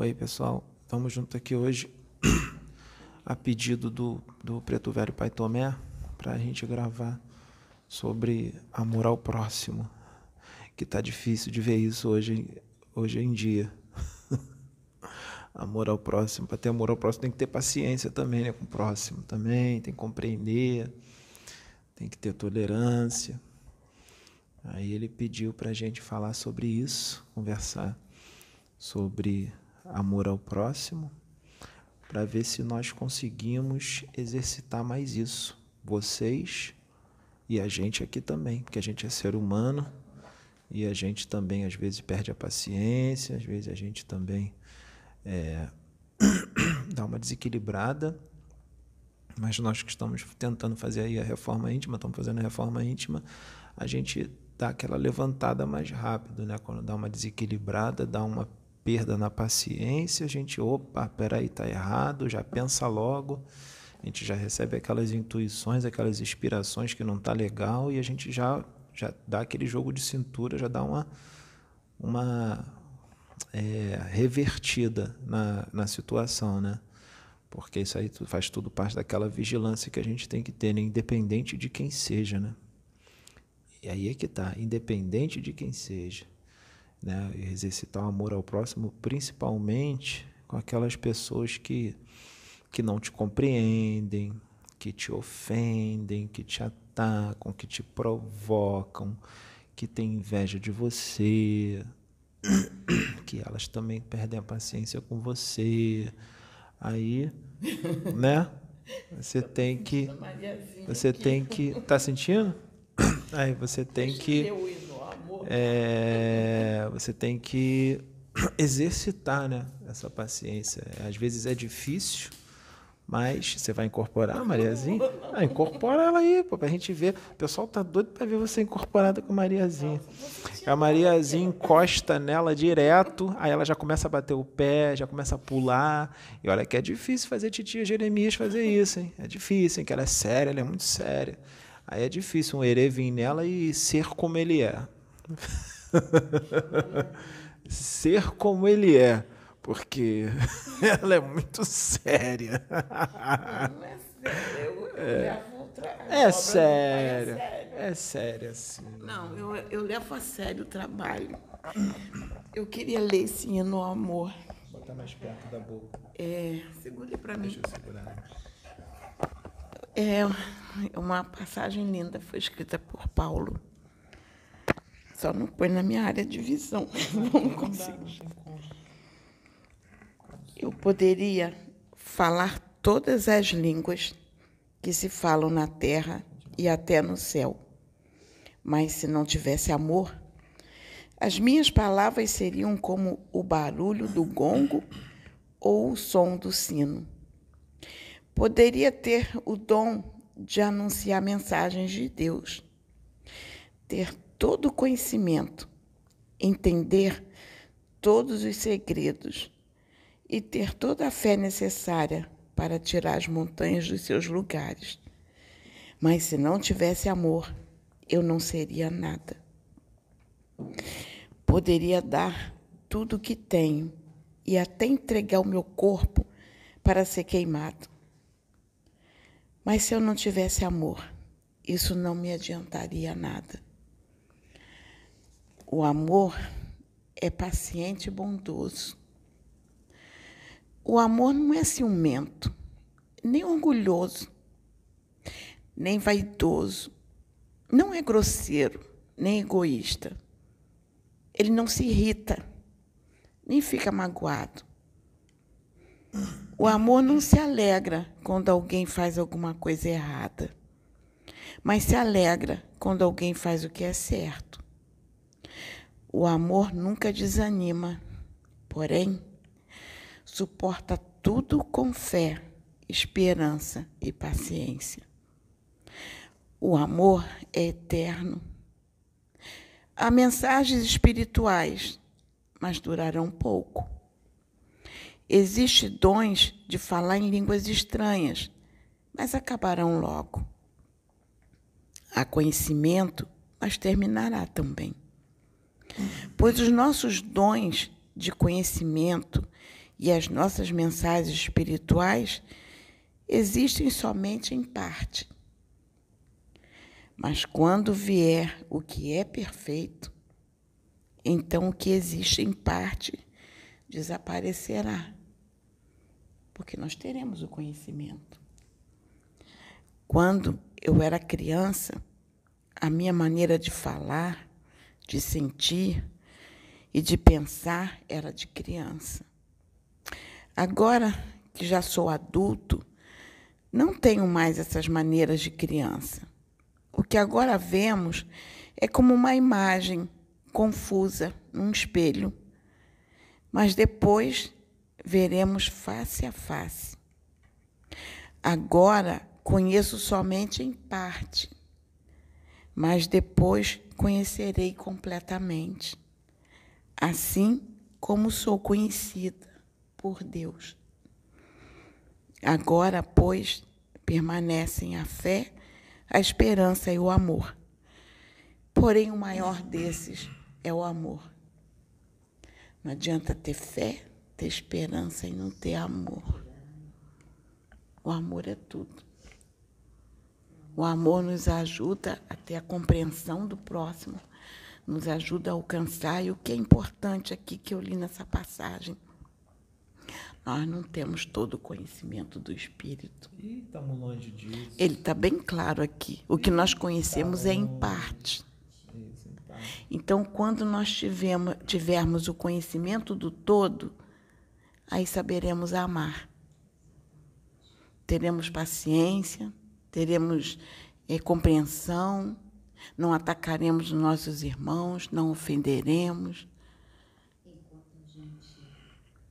Oi, pessoal. Estamos juntos aqui hoje a pedido do, do Preto Velho Pai Tomé para a gente gravar sobre amor ao próximo, que tá difícil de ver isso hoje, hoje em dia. amor ao próximo, para ter amor ao próximo tem que ter paciência também né, com o próximo também, tem que compreender, tem que ter tolerância. Aí ele pediu para a gente falar sobre isso, conversar sobre amor ao próximo, para ver se nós conseguimos exercitar mais isso. Vocês e a gente aqui também, porque a gente é ser humano e a gente também às vezes perde a paciência, às vezes a gente também é, dá uma desequilibrada. Mas nós que estamos tentando fazer aí a reforma íntima, estamos fazendo a reforma íntima, a gente dá aquela levantada mais rápido, né? Quando dá uma desequilibrada, dá uma perda na paciência, a gente, opa, peraí, tá errado, já pensa logo, a gente já recebe aquelas intuições, aquelas inspirações que não tá legal e a gente já já dá aquele jogo de cintura, já dá uma uma é, revertida na, na situação, né? Porque isso aí faz tudo parte daquela vigilância que a gente tem que ter, né? independente de quem seja, né? E aí é que tá, independente de quem seja, né? Exercitar o amor ao próximo, principalmente com aquelas pessoas que, que não te compreendem, que te ofendem, que te atacam, que te provocam, que têm inveja de você, que elas também perdem a paciência com você. Aí, né? Você tem que você tem que tá sentindo? Aí você tem que. É, você tem que exercitar né, essa paciência. Às vezes é difícil, mas você vai incorporar Mariazinha? Ah, incorpora ela aí, pô, pra gente ver. O pessoal tá doido pra ver você incorporada com a Mariazinha. A Mariazinha encosta nela direto, aí ela já começa a bater o pé, já começa a pular. E olha que é difícil fazer titia Jeremias fazer isso, hein? É difícil, hein? Que ela é séria, ela é muito séria. Aí é difícil um herê vir nela e ser como ele é. ser como ele é, porque ela é muito séria. Não é séria, eu, é, é séria, é séria, sim. Não, eu, eu levo a sério o trabalho. Eu queria ler esse hino amor. Botar mais perto da boca. É, segure para mim. Deixa eu segurar. É uma passagem linda, foi escrita por Paulo. Só não põe na minha área de visão. Não consigo. Eu poderia falar todas as línguas que se falam na terra e até no céu. Mas se não tivesse amor, as minhas palavras seriam como o barulho do gongo ou o som do sino poderia ter o dom de anunciar mensagens de Deus, ter todo o conhecimento, entender todos os segredos e ter toda a fé necessária para tirar as montanhas dos seus lugares. Mas se não tivesse amor, eu não seria nada. Poderia dar tudo o que tenho e até entregar o meu corpo para ser queimado. Mas se eu não tivesse amor, isso não me adiantaria nada. O amor é paciente e bondoso. O amor não é ciumento, nem orgulhoso, nem vaidoso, não é grosseiro, nem egoísta. Ele não se irrita, nem fica magoado. O amor não se alegra quando alguém faz alguma coisa errada, mas se alegra quando alguém faz o que é certo. O amor nunca desanima, porém, suporta tudo com fé, esperança e paciência. O amor é eterno. Há mensagens espirituais, mas durarão pouco. Existem dons de falar em línguas estranhas, mas acabarão logo. Há conhecimento, mas terminará também. Pois os nossos dons de conhecimento e as nossas mensagens espirituais existem somente em parte. Mas quando vier o que é perfeito, então o que existe em parte desaparecerá, porque nós teremos o conhecimento. Quando eu era criança, a minha maneira de falar, de sentir e de pensar era de criança. Agora que já sou adulto, não tenho mais essas maneiras de criança. O que agora vemos é como uma imagem confusa num espelho, mas depois veremos face a face. Agora conheço somente em parte, mas depois conhecerei completamente, assim como sou conhecida por Deus. Agora, pois, permanecem a fé, a esperança e o amor. Porém, o maior desses é o amor. Não adianta ter fé, ter esperança e não ter amor. O amor é tudo. O amor nos ajuda a ter a compreensão do próximo, nos ajuda a alcançar, e o que é importante aqui que eu li nessa passagem, nós não temos todo o conhecimento do Espírito. Ih, estamos longe disso. Ele está bem claro aqui. O que nós conhecemos é em parte. Então, quando nós tivemos, tivermos o conhecimento do todo, aí saberemos amar. Teremos paciência, teremos é, compreensão, não atacaremos os nossos irmãos, não ofenderemos.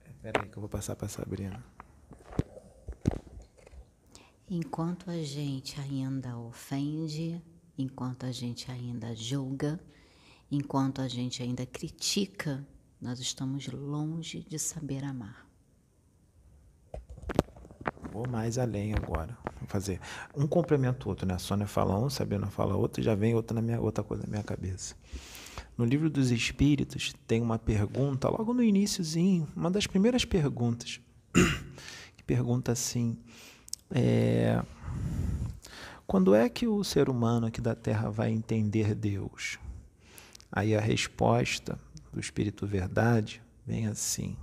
Espera aí que eu vou passar para a Sabrina. Enquanto a gente ainda ofende, enquanto a gente ainda julga, enquanto a gente ainda critica, nós estamos longe de saber amar. Vou mais além agora. Vou fazer um complemento outro, né? A Sônia fala um, Sabrina fala outro, já vem outra, na minha, outra coisa na minha cabeça. No livro dos Espíritos tem uma pergunta, logo no iníciozinho, uma das primeiras perguntas, que pergunta assim: é, quando é que o ser humano aqui da Terra vai entender Deus? Aí a resposta do Espírito Verdade vem assim: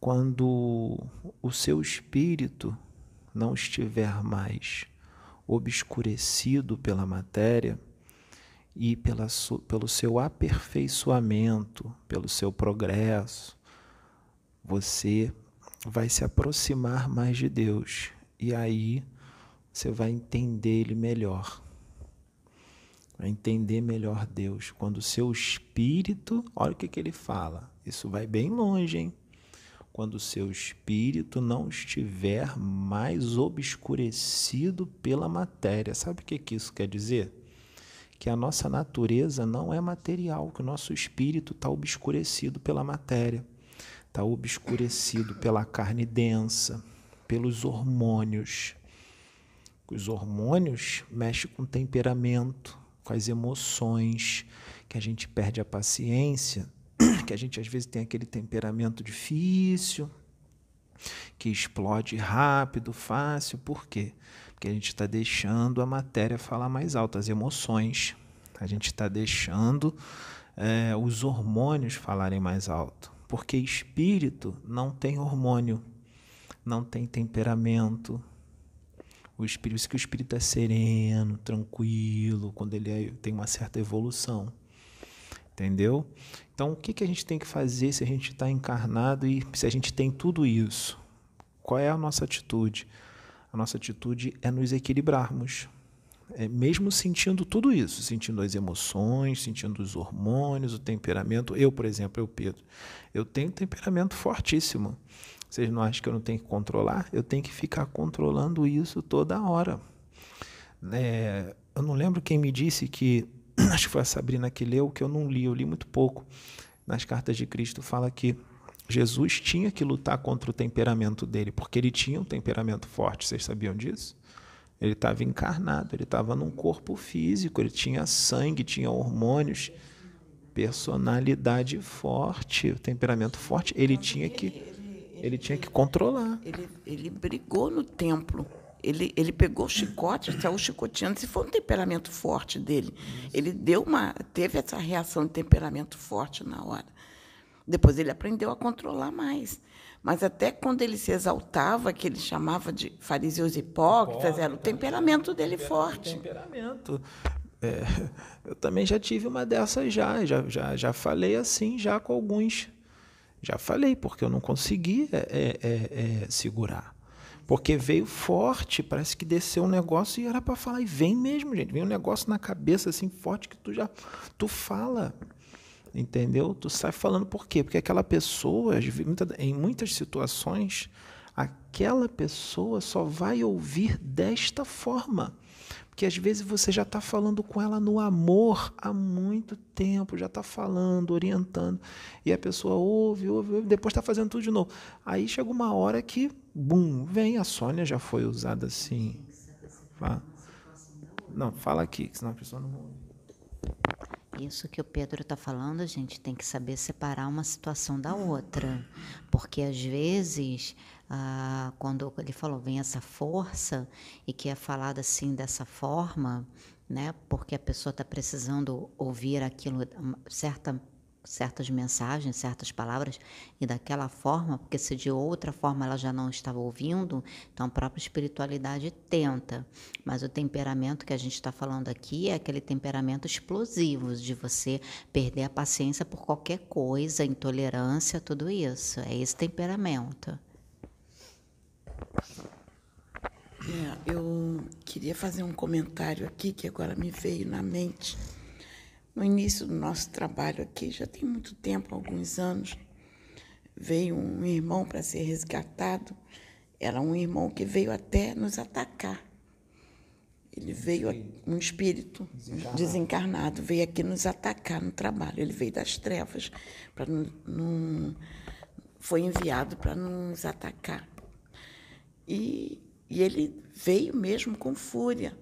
quando o seu espírito não estiver mais obscurecido pela matéria e pela, pelo seu aperfeiçoamento, pelo seu progresso, você vai se aproximar mais de Deus e aí você vai entender Ele melhor. Vai entender melhor Deus. Quando o seu espírito, olha o que, que ele fala, isso vai bem longe, hein? Quando o seu espírito não estiver mais obscurecido pela matéria. Sabe o que, que isso quer dizer? Que a nossa natureza não é material, que o nosso espírito está obscurecido pela matéria, está obscurecido pela carne densa, pelos hormônios. Os hormônios mexem com o temperamento, com as emoções, que a gente perde a paciência que a gente às vezes tem aquele temperamento difícil, que explode rápido, fácil. Por quê? Porque a gente está deixando a matéria falar mais alto, as emoções. A gente está deixando é, os hormônios falarem mais alto. Porque espírito não tem hormônio, não tem temperamento. O espírito, isso que o espírito é sereno, tranquilo, quando ele é, tem uma certa evolução. Entendeu? Então, o que, que a gente tem que fazer se a gente está encarnado e se a gente tem tudo isso? Qual é a nossa atitude? A nossa atitude é nos equilibrarmos. É, mesmo sentindo tudo isso, sentindo as emoções, sentindo os hormônios, o temperamento. Eu, por exemplo, eu, Pedro, eu tenho um temperamento fortíssimo. Vocês não acham que eu não tenho que controlar? Eu tenho que ficar controlando isso toda hora. É, eu não lembro quem me disse que acho que foi a Sabrina que leu, que eu não li, eu li muito pouco. Nas cartas de Cristo fala que Jesus tinha que lutar contra o temperamento dele, porque ele tinha um temperamento forte. Vocês sabiam disso? Ele estava encarnado, ele estava num corpo físico, ele tinha sangue, tinha hormônios, personalidade forte, temperamento forte. Ele tinha que. Ele tinha que controlar. Ele, ele brigou no templo. Ele, ele pegou o chicote, saiu chicoteando. Se foi um temperamento forte dele, ele deu uma, teve essa reação de temperamento forte na hora. Depois ele aprendeu a controlar mais. Mas até quando ele se exaltava, que ele chamava de fariseus hipócritas, era o temperamento dele forte. Temperamento. É, eu também já tive uma dessas já, já, já, já falei assim já com alguns. Já falei, porque eu não consegui é, é, é, é segurar. Porque veio forte, parece que desceu um negócio e era para falar. E vem mesmo, gente. Vem um negócio na cabeça assim forte que tu já tu fala. Entendeu? Tu sai falando por quê? Porque aquela pessoa, em muitas situações, aquela pessoa só vai ouvir desta forma. Porque às vezes você já está falando com ela no amor há muito tempo, já está falando, orientando, e a pessoa ouve, ouve, ouve, depois está fazendo tudo de novo. Aí chega uma hora que, bum, vem. A Sônia já foi usada assim. Não, fala aqui, senão a pessoa não ouve. Isso que o Pedro está falando, a gente tem que saber separar uma situação da outra. Porque às vezes, ah, quando ele falou, vem essa força e que é falado assim dessa forma, né? Porque a pessoa está precisando ouvir aquilo, certa certas mensagens, certas palavras, e daquela forma, porque se de outra forma ela já não estava ouvindo, então a própria espiritualidade tenta. Mas o temperamento que a gente está falando aqui é aquele temperamento explosivo, de você perder a paciência por qualquer coisa, intolerância, tudo isso. É esse temperamento. É, eu queria fazer um comentário aqui que agora me veio na mente no início do nosso trabalho aqui, já tem muito tempo, alguns anos, veio um irmão para ser resgatado. Era um irmão que veio até nos atacar. Ele veio, um espírito desencarnado. desencarnado, veio aqui nos atacar no trabalho. Ele veio das trevas, para não, foi enviado para nos atacar. E, e ele veio mesmo com fúria.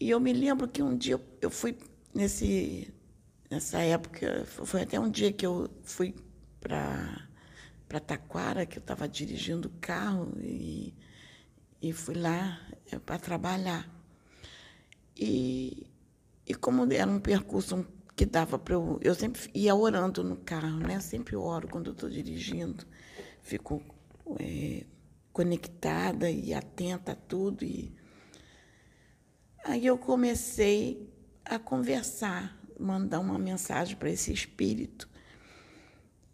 E eu me lembro que um dia eu fui nesse, nessa época, foi até um dia que eu fui para Taquara, que eu estava dirigindo o carro e, e fui lá é, para trabalhar. E, e como era um percurso que dava para eu. Eu sempre ia orando no carro, né? Sempre oro quando estou dirigindo, fico é, conectada e atenta a tudo. E... Aí eu comecei a conversar, mandar uma mensagem para esse espírito.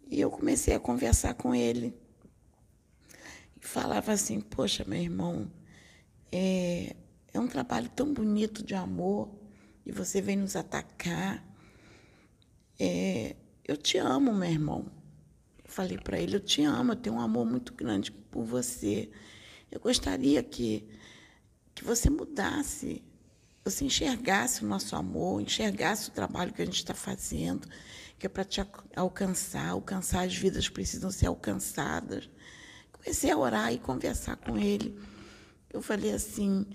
E eu comecei a conversar com ele. E falava assim: Poxa, meu irmão, é, é um trabalho tão bonito de amor e você vem nos atacar. É, eu te amo, meu irmão. Falei para ele: Eu te amo, eu tenho um amor muito grande por você. Eu gostaria que, que você mudasse você enxergasse o nosso amor, enxergasse o trabalho que a gente está fazendo, que é para te alcançar, alcançar as vidas precisam ser alcançadas. Comecei a orar e conversar com ele. Eu falei assim: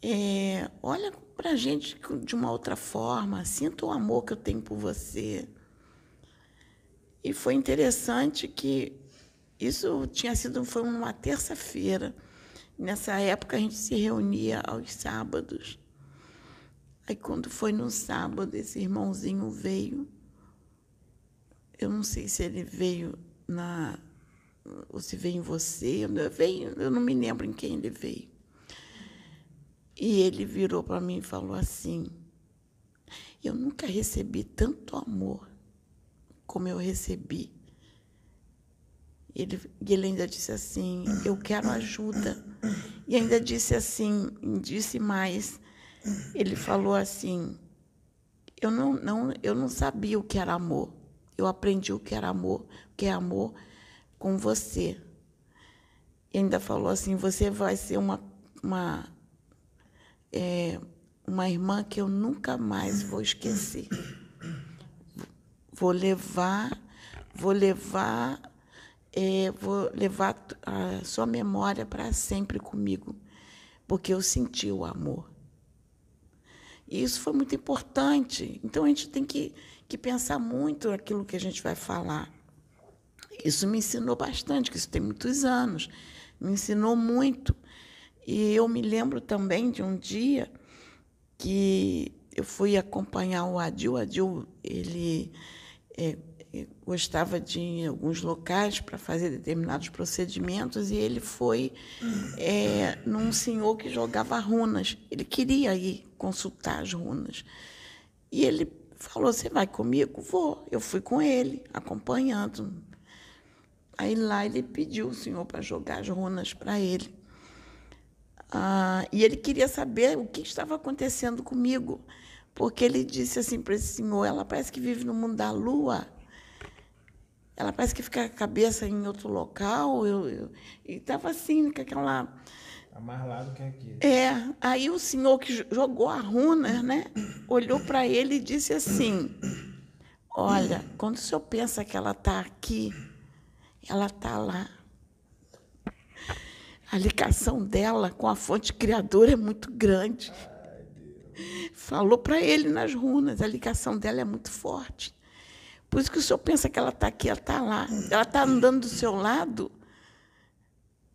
é, olha para a gente de uma outra forma, sinta o amor que eu tenho por você. E foi interessante que isso tinha sido foi uma terça-feira. Nessa época a gente se reunia aos sábados. Aí quando foi no sábado, esse irmãozinho veio. Eu não sei se ele veio na ou se veio em você, eu, veio, eu não me lembro em quem ele veio. E ele virou para mim e falou assim: Eu nunca recebi tanto amor como eu recebi. Ele, ele ainda disse assim: Eu quero ajuda. E ainda disse assim, disse mais: ele falou assim: eu não, não, eu não sabia o que era amor. Eu aprendi o que era amor, o que é amor com você. E ainda falou assim: você vai ser uma, uma, é, uma irmã que eu nunca mais vou esquecer. Vou levar, vou levar, é, vou levar a sua memória para sempre comigo, porque eu senti o amor. E isso foi muito importante. Então a gente tem que, que pensar muito naquilo que a gente vai falar. Isso me ensinou bastante, que isso tem muitos anos. Me ensinou muito. E eu me lembro também de um dia que eu fui acompanhar o Adil. O Adil, ele é, gostava de ir em alguns locais para fazer determinados procedimentos e ele foi é, num senhor que jogava runas. Ele queria ir consultar as runas. E ele falou: Você vai comigo? Vou. Eu fui com ele, acompanhando. Aí lá ele pediu o senhor para jogar as runas para ele. Ah, e ele queria saber o que estava acontecendo comigo, porque ele disse assim para esse senhor: ela parece que vive no mundo da lua, ela parece que fica a cabeça em outro local. Eu, eu, e estava assim, com aquela. Tá mais lá do que aqui. É, aí o senhor que jogou a runa, né, olhou para ele e disse assim: Olha, quando o senhor pensa que ela está aqui, ela está lá. A ligação dela com a fonte criadora é muito grande. Falou para ele nas runas, a ligação dela é muito forte. Por isso que o senhor pensa que ela está aqui, ela está lá. Ela está andando do seu lado.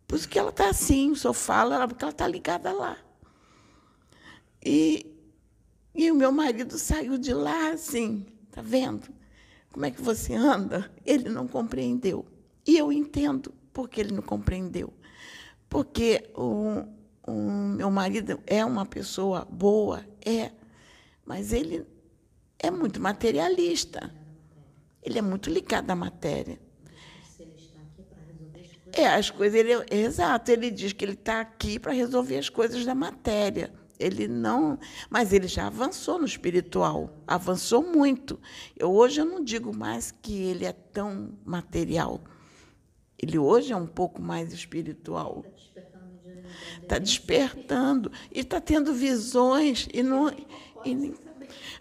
Por isso que ela está assim, o senhor fala, porque ela está ligada lá. E, e o meu marido saiu de lá assim, tá vendo? Como é que você anda? Ele não compreendeu. E eu entendo porque ele não compreendeu. Porque o, o meu marido é uma pessoa boa, é, mas ele é muito materialista. Ele é muito ligado à matéria. É, as coisas. Ele, exato, ele diz que ele está aqui para resolver as coisas da matéria. Ele não. Mas ele já avançou no espiritual, avançou muito. Eu, hoje eu não digo mais que ele é tão material. Ele hoje é um pouco mais espiritual. Está despertando e está tendo visões e não. E,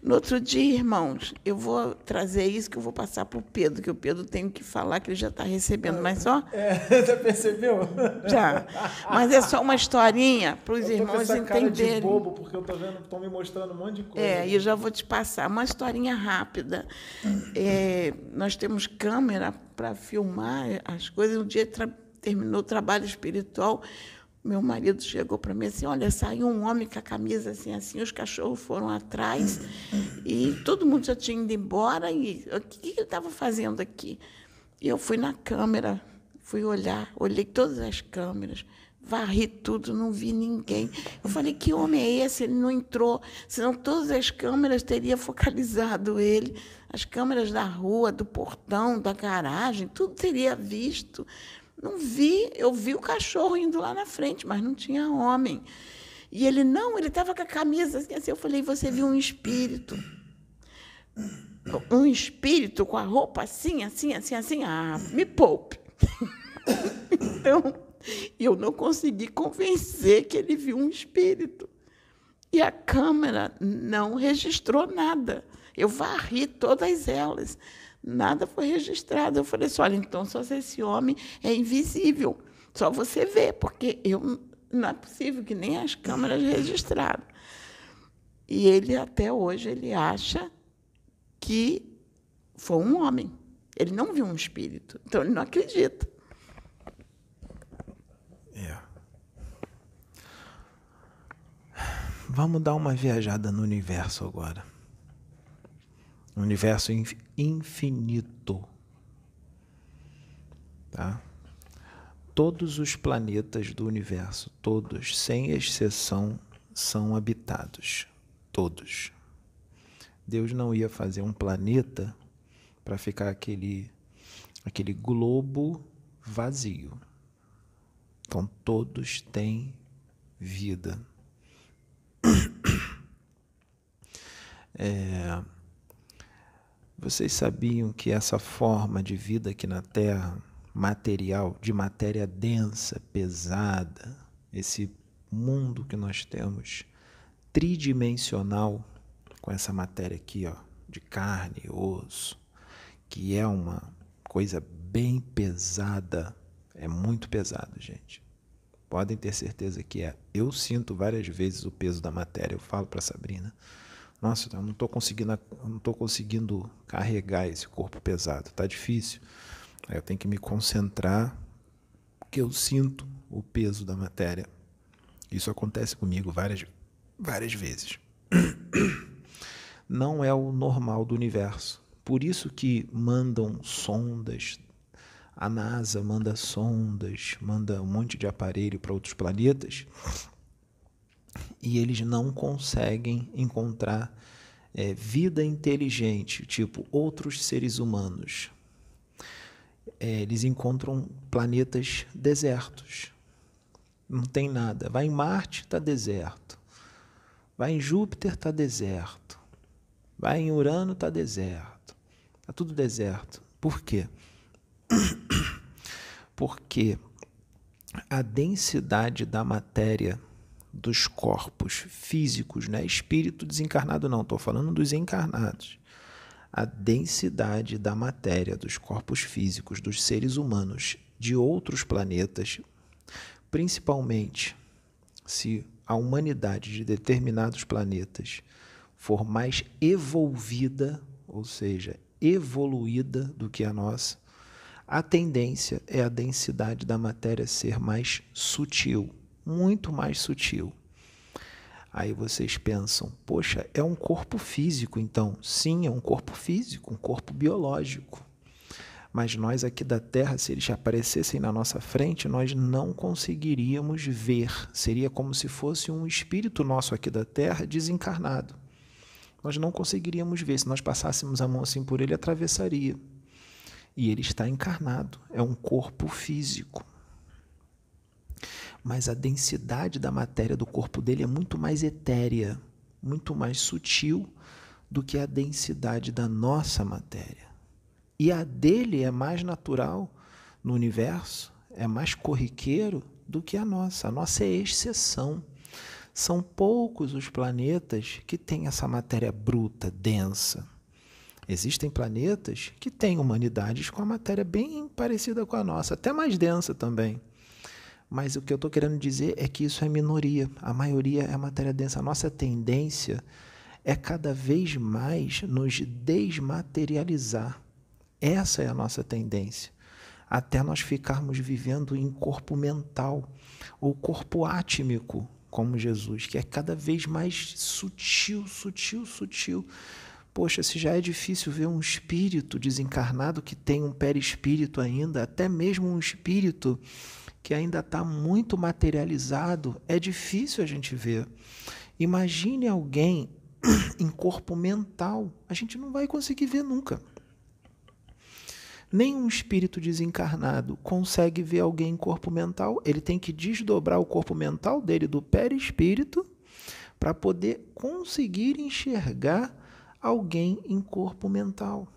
no outro dia, irmãos, eu vou trazer isso que eu vou passar para o Pedro, que o Pedro tem que falar que ele já está recebendo, mas só. É, já percebeu? Já. Mas é só uma historinha para os irmãos essa entenderem. Cara de bobo, porque eu estou vendo, estão me mostrando um monte de coisa. É, e eu já vou te passar uma historinha rápida. É, nós temos câmera para filmar as coisas. Um dia terminou o trabalho espiritual meu marido chegou para mim assim, olha, saiu um homem com a camisa assim, assim, os cachorros foram atrás e todo mundo já tinha ido embora e o que, ele estava fazendo aqui? E eu fui na câmera, fui olhar, olhei todas as câmeras, varri tudo, não vi ninguém. Eu falei, que homem é esse? Ele não entrou, senão todas as câmeras teriam focalizado ele, as câmeras da rua, do portão, da garagem, tudo teria visto. Não vi, eu vi o cachorro indo lá na frente, mas não tinha homem. E ele, não, ele estava com a camisa assim, assim. Eu falei, você viu um espírito. Um espírito com a roupa assim, assim, assim, assim. Ah, me poupe. então, eu não consegui convencer que ele viu um espírito. E a câmera não registrou nada. Eu varri todas elas nada foi registrado. Eu falei assim: olha, então só se esse homem é invisível, só você vê, porque eu não é possível que nem as câmeras registraram. E ele até hoje ele acha que foi um homem. Ele não viu um espírito, então ele não acredita. É. Vamos dar uma viajada no universo agora universo infinito. Tá? Todos os planetas do universo, todos, sem exceção, são habitados. Todos. Deus não ia fazer um planeta para ficar aquele, aquele globo vazio. Então, todos têm vida. É, vocês sabiam que essa forma de vida aqui na Terra, material, de matéria densa, pesada, esse mundo que nós temos, tridimensional, com essa matéria aqui, ó, de carne e osso, que é uma coisa bem pesada, é muito pesado, gente. Podem ter certeza que é. Eu sinto várias vezes o peso da matéria. Eu falo para Sabrina nossa, eu não estou conseguindo, não conseguindo carregar esse corpo pesado, tá difícil. Eu tenho que me concentrar, porque eu sinto o peso da matéria. Isso acontece comigo várias, várias vezes. Não é o normal do universo. Por isso que mandam sondas, a NASA manda sondas, manda um monte de aparelho para outros planetas e eles não conseguem encontrar é, vida inteligente, tipo outros seres humanos. É, eles encontram planetas desertos, não tem nada. Vai em Marte, está deserto. Vai em Júpiter, está deserto. Vai em Urano, está deserto. Está tudo deserto. Por quê? Porque a densidade da matéria dos corpos físicos, né? espírito desencarnado não, estou falando dos encarnados. A densidade da matéria dos corpos físicos dos seres humanos de outros planetas, principalmente se a humanidade de determinados planetas for mais evolvida, ou seja, evoluída do que a nossa, a tendência é a densidade da matéria ser mais sutil, muito mais sutil. Aí vocês pensam, poxa, é um corpo físico, então? Sim, é um corpo físico, um corpo biológico. Mas nós aqui da Terra, se eles aparecessem na nossa frente, nós não conseguiríamos ver. Seria como se fosse um espírito nosso aqui da Terra desencarnado. Nós não conseguiríamos ver. Se nós passássemos a mão assim por ele, atravessaria e ele está encarnado, é um corpo físico. Mas a densidade da matéria do corpo dele é muito mais etérea, muito mais sutil do que a densidade da nossa matéria. E a dele é mais natural no universo, é mais corriqueiro do que a nossa. A nossa é exceção. São poucos os planetas que têm essa matéria bruta, densa. Existem planetas que têm humanidades com a matéria bem parecida com a nossa, até mais densa também. Mas o que eu estou querendo dizer é que isso é minoria. A maioria é matéria densa. A nossa tendência é cada vez mais nos desmaterializar. Essa é a nossa tendência. Até nós ficarmos vivendo em corpo mental ou corpo átmico, como Jesus, que é cada vez mais sutil, sutil, sutil Poxa, se já é difícil ver um espírito desencarnado que tem um perispírito ainda, até mesmo um espírito que ainda está muito materializado, é difícil a gente ver. Imagine alguém em corpo mental, a gente não vai conseguir ver nunca. Nenhum espírito desencarnado consegue ver alguém em corpo mental, ele tem que desdobrar o corpo mental dele do perispírito para poder conseguir enxergar alguém em corpo mental.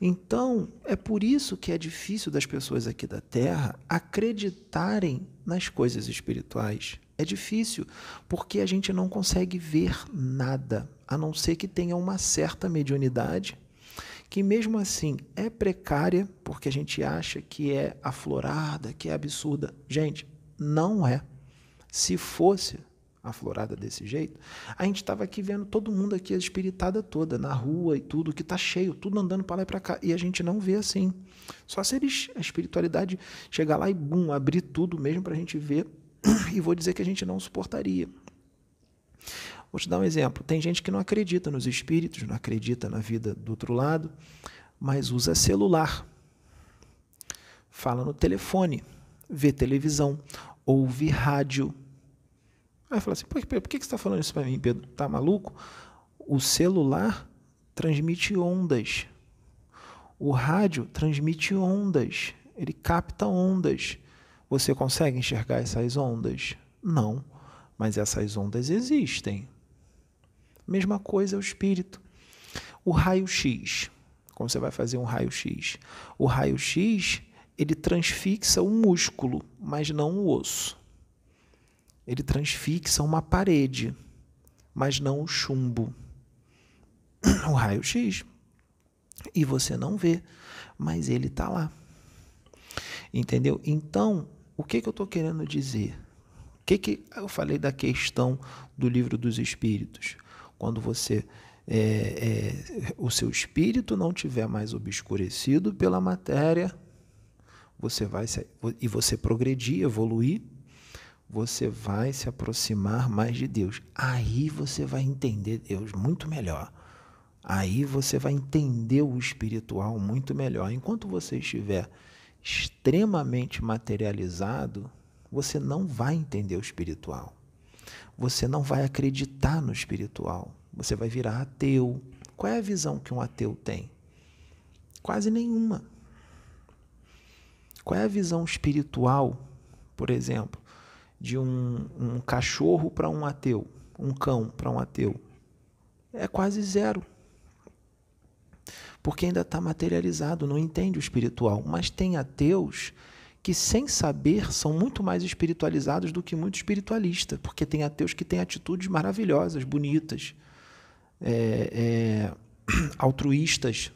Então, é por isso que é difícil das pessoas aqui da Terra acreditarem nas coisas espirituais. É difícil, porque a gente não consegue ver nada, a não ser que tenha uma certa mediunidade, que mesmo assim é precária, porque a gente acha que é aflorada, que é absurda. Gente, não é. Se fosse, aflorada desse jeito, a gente estava aqui vendo todo mundo aqui, a espiritada toda, na rua e tudo, que está cheio, tudo andando para lá e para cá. E a gente não vê assim. Só se eles, a espiritualidade chegar lá e, bum, abrir tudo mesmo para a gente ver. E vou dizer que a gente não suportaria. Vou te dar um exemplo. Tem gente que não acredita nos espíritos, não acredita na vida do outro lado, mas usa celular. Fala no telefone, vê televisão, ouve rádio Aí fala assim, por que, por que você está falando isso para mim, Pedro? Tá maluco? O celular transmite ondas. O rádio transmite ondas. Ele capta ondas. Você consegue enxergar essas ondas? Não, mas essas ondas existem. Mesma coisa é o espírito. O raio-x. Como você vai fazer um raio-x? O raio-x, ele transfixa o músculo, mas não o osso ele transfixa uma parede, mas não o chumbo, o raio-x. E você não vê, mas ele está lá. Entendeu? Então, o que, que eu estou querendo dizer? O que, que eu falei da questão do livro dos espíritos? Quando você é, é, o seu espírito não tiver mais obscurecido pela matéria, você vai e você progredir, evoluir, você vai se aproximar mais de Deus. Aí você vai entender Deus muito melhor. Aí você vai entender o espiritual muito melhor. Enquanto você estiver extremamente materializado, você não vai entender o espiritual. Você não vai acreditar no espiritual. Você vai virar ateu. Qual é a visão que um ateu tem? Quase nenhuma. Qual é a visão espiritual, por exemplo, de um, um cachorro para um ateu, um cão para um ateu? É quase zero. Porque ainda está materializado, não entende o espiritual. Mas tem ateus que, sem saber, são muito mais espiritualizados do que muito espiritualista, porque tem ateus que têm atitudes maravilhosas, bonitas, é, é, altruístas,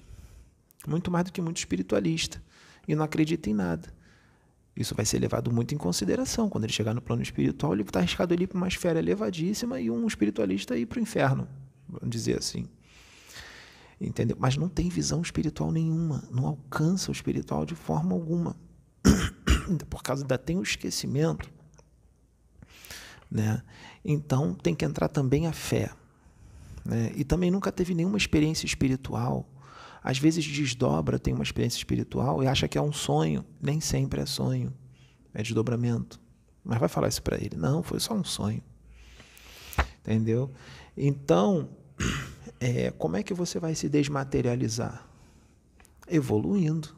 muito mais do que muito espiritualista, e não acredita em nada. Isso vai ser levado muito em consideração. Quando ele chegar no plano espiritual, ele está arriscado ali para uma esfera elevadíssima e um espiritualista ir para o inferno, vamos dizer assim. Entendeu? Mas não tem visão espiritual nenhuma, não alcança o espiritual de forma alguma. por causa da tem o esquecimento, né? Então tem que entrar também a fé, né? E também nunca teve nenhuma experiência espiritual. Às vezes desdobra, tem uma experiência espiritual e acha que é um sonho. Nem sempre é sonho, é desdobramento. Mas vai falar isso para ele? Não, foi só um sonho. Entendeu? Então, é, como é que você vai se desmaterializar? Evoluindo.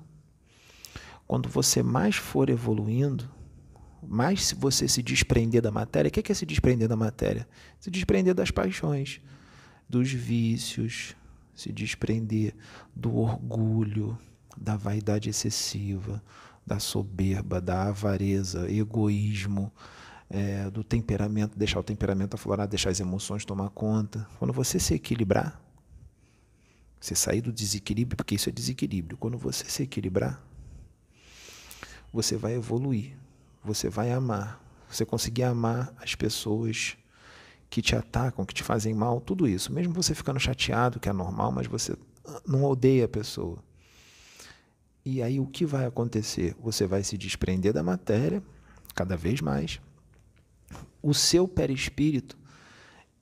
Quando você mais for evoluindo, mais você se desprender da matéria. O que é se desprender da matéria? Se desprender das paixões, dos vícios, se desprender do orgulho, da vaidade excessiva, da soberba, da avareza, egoísmo, é, do temperamento, deixar o temperamento aflorar, deixar as emoções tomar conta. Quando você se equilibrar, você sair do desequilíbrio, porque isso é desequilíbrio. Quando você se equilibrar, você vai evoluir, você vai amar, você conseguir amar as pessoas que te atacam, que te fazem mal, tudo isso. Mesmo você ficando chateado, que é normal, mas você não odeia a pessoa. E aí o que vai acontecer? Você vai se desprender da matéria cada vez mais. O seu perispírito,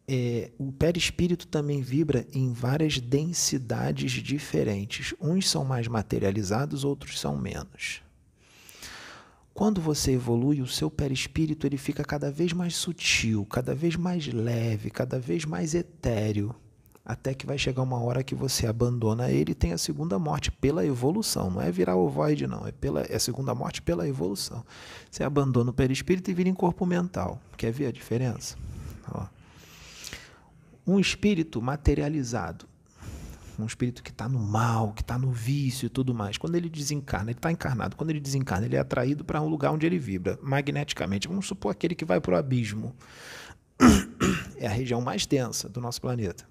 é, o perispírito também vibra em várias densidades diferentes. Uns são mais materializados, outros são menos. Quando você evolui, o seu perispírito ele fica cada vez mais sutil, cada vez mais leve, cada vez mais etéreo, até que vai chegar uma hora que você abandona ele e tem a segunda morte pela evolução. Não é virar ovoide, não, é, pela, é a segunda morte pela evolução. Você abandona o perispírito e vira em corpo mental. Quer ver a diferença? Ó. Um espírito materializado um espírito que está no mal, que está no vício e tudo mais. Quando ele desencarna, ele está encarnado. Quando ele desencarna, ele é atraído para um lugar onde ele vibra magneticamente. Vamos supor aquele que vai para o abismo. É a região mais densa do nosso planeta.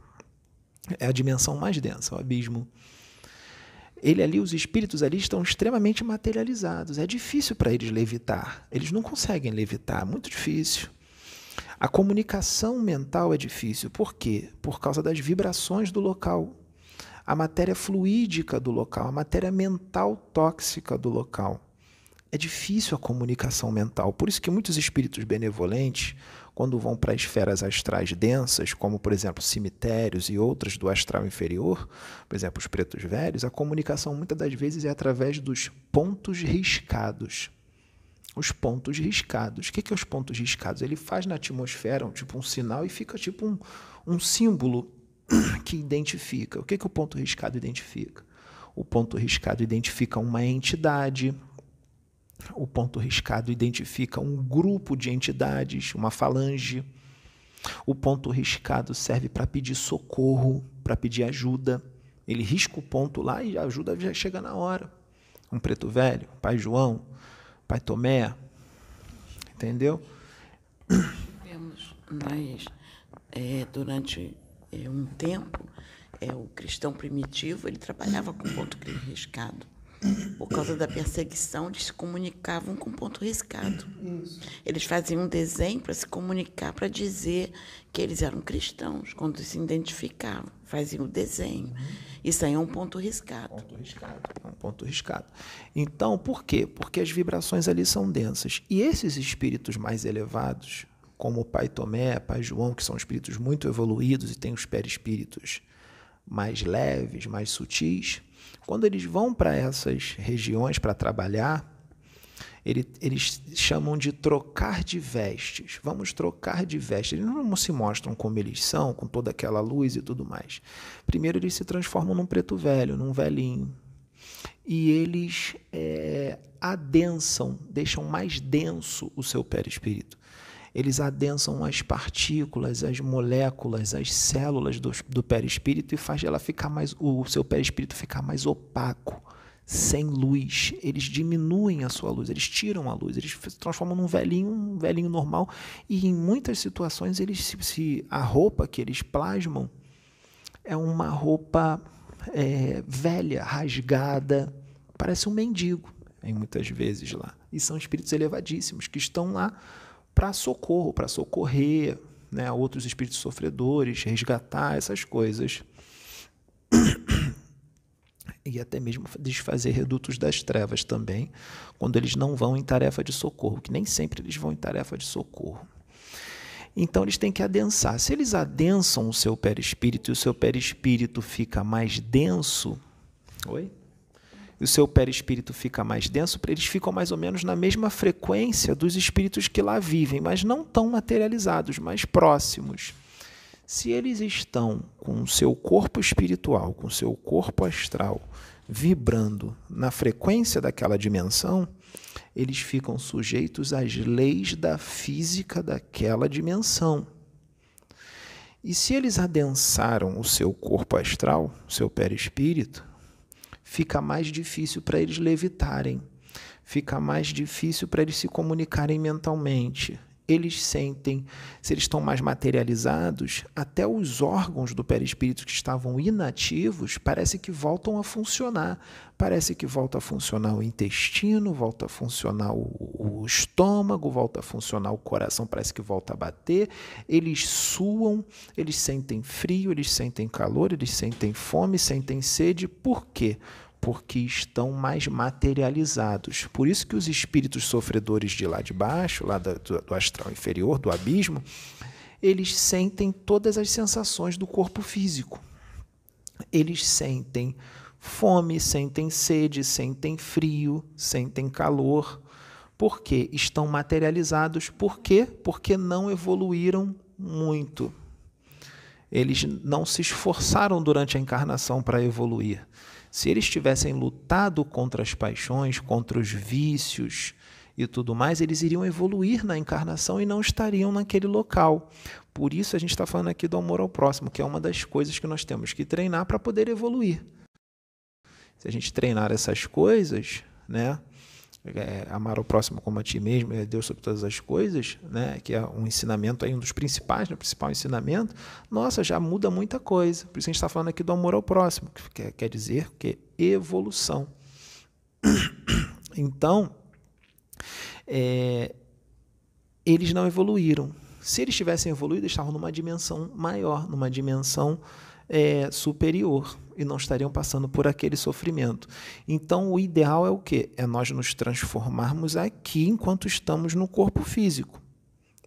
É a dimensão mais densa, o abismo. Ele ali, os espíritos ali estão extremamente materializados. É difícil para eles levitar. Eles não conseguem levitar, muito difícil. A comunicação mental é difícil. Por quê? Por causa das vibrações do local a matéria fluídica do local, a matéria mental tóxica do local. É difícil a comunicação mental. Por isso que muitos espíritos benevolentes, quando vão para esferas astrais densas, como por exemplo cemitérios e outras do astral inferior, por exemplo os pretos velhos, a comunicação muitas das vezes é através dos pontos riscados. Os pontos riscados. O que é os pontos riscados? Ele faz na atmosfera um, tipo um sinal e fica tipo um, um símbolo que identifica. O que, que o ponto riscado identifica? O ponto riscado identifica uma entidade, o ponto riscado identifica um grupo de entidades, uma falange. O ponto riscado serve para pedir socorro, para pedir ajuda. Ele risca o ponto lá e a ajuda já chega na hora. Um preto velho, pai João, pai Tomé. Entendeu? Mas é, durante é, um tempo, é, o cristão primitivo ele trabalhava com ponto riscado. por causa da perseguição, eles se comunicavam com ponto riscado. Isso. Eles faziam um desenho para se comunicar, para dizer que eles eram cristãos, quando se identificavam, faziam o desenho. Uhum. Isso aí é um ponto riscado. Ponto riscado. É um ponto riscado. Então, por quê? Porque as vibrações ali são densas. E esses espíritos mais elevados, como o Pai Tomé, Pai João, que são espíritos muito evoluídos e têm os perispíritos mais leves, mais sutis, quando eles vão para essas regiões para trabalhar, ele, eles chamam de trocar de vestes. Vamos trocar de vestes. Eles não se mostram como eles são, com toda aquela luz e tudo mais. Primeiro, eles se transformam num preto velho, num velhinho. E eles é, adensam, deixam mais denso o seu perispírito eles adensam as partículas, as moléculas, as células do, do perispírito e faz ela ficar mais, o seu perispírito ficar mais opaco, sem luz. Eles diminuem a sua luz, eles tiram a luz, eles se transformam num velhinho, um velhinho normal. E em muitas situações eles se, se a roupa que eles plasmam é uma roupa é, velha, rasgada, parece um mendigo, em muitas vezes lá. E são espíritos elevadíssimos que estão lá para socorro, para socorrer né, outros espíritos sofredores, resgatar essas coisas. e até mesmo desfazer redutos das trevas também, quando eles não vão em tarefa de socorro, que nem sempre eles vão em tarefa de socorro. Então eles têm que adensar. Se eles adensam o seu perispírito e o seu perispírito fica mais denso, oi? E o seu perispírito fica mais denso, eles ficam mais ou menos na mesma frequência dos espíritos que lá vivem, mas não tão materializados, mais próximos. Se eles estão com o seu corpo espiritual, com o seu corpo astral, vibrando na frequência daquela dimensão, eles ficam sujeitos às leis da física daquela dimensão. E se eles adensaram o seu corpo astral, o seu perispírito, fica mais difícil para eles levitarem, fica mais difícil para eles se comunicarem mentalmente. Eles sentem, se eles estão mais materializados, até os órgãos do perispírito que estavam inativos parece que voltam a funcionar. Parece que volta a funcionar o intestino, volta a funcionar o, o estômago, volta a funcionar o coração, parece que volta a bater. Eles suam, eles sentem frio, eles sentem calor, eles sentem fome, sentem sede. Por quê? Porque estão mais materializados. Por isso que os espíritos sofredores de lá de baixo, lá do, do, astral inferior, do abismo, eles sentem todas as sensações do corpo físico. Eles sentem fome, sentem sede, sentem frio, sentem calor, porque estão materializados. Por quê? Porque não evoluíram muito. Eles não se esforçaram durante a encarnação para evoluir. Se eles tivessem lutado contra as paixões, contra os vícios e tudo mais, eles iriam evoluir na encarnação e não estariam naquele local. Por isso a gente está falando aqui do amor ao próximo, que é uma das coisas que nós temos que treinar para poder evoluir. Se a gente treinar essas coisas, né, é, amar o próximo como a ti mesmo, é Deus sobre todas as coisas, né, que é um ensinamento aí, um dos principais, né, o principal ensinamento, nossa, já muda muita coisa. Por isso a gente está falando aqui do amor ao próximo, que quer, quer dizer que é evolução. Então, é, eles não evoluíram. Se eles tivessem evoluído, eles estavam numa dimensão maior, numa dimensão é, superior e não estariam passando por aquele sofrimento. Então, o ideal é o quê? É nós nos transformarmos aqui enquanto estamos no corpo físico,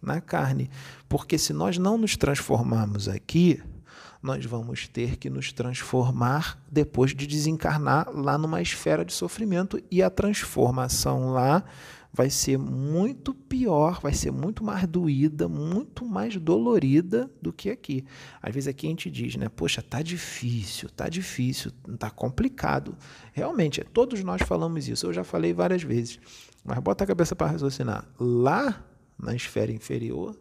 na carne. Porque se nós não nos transformarmos aqui, nós vamos ter que nos transformar depois de desencarnar lá numa esfera de sofrimento e a transformação lá vai ser muito pior, vai ser muito mais doída, muito mais dolorida do que aqui. Às vezes aqui a gente diz, né? Poxa, tá difícil, tá difícil, tá complicado. Realmente, todos nós falamos isso. Eu já falei várias vezes. Mas bota a cabeça para raciocinar. Lá na esfera inferior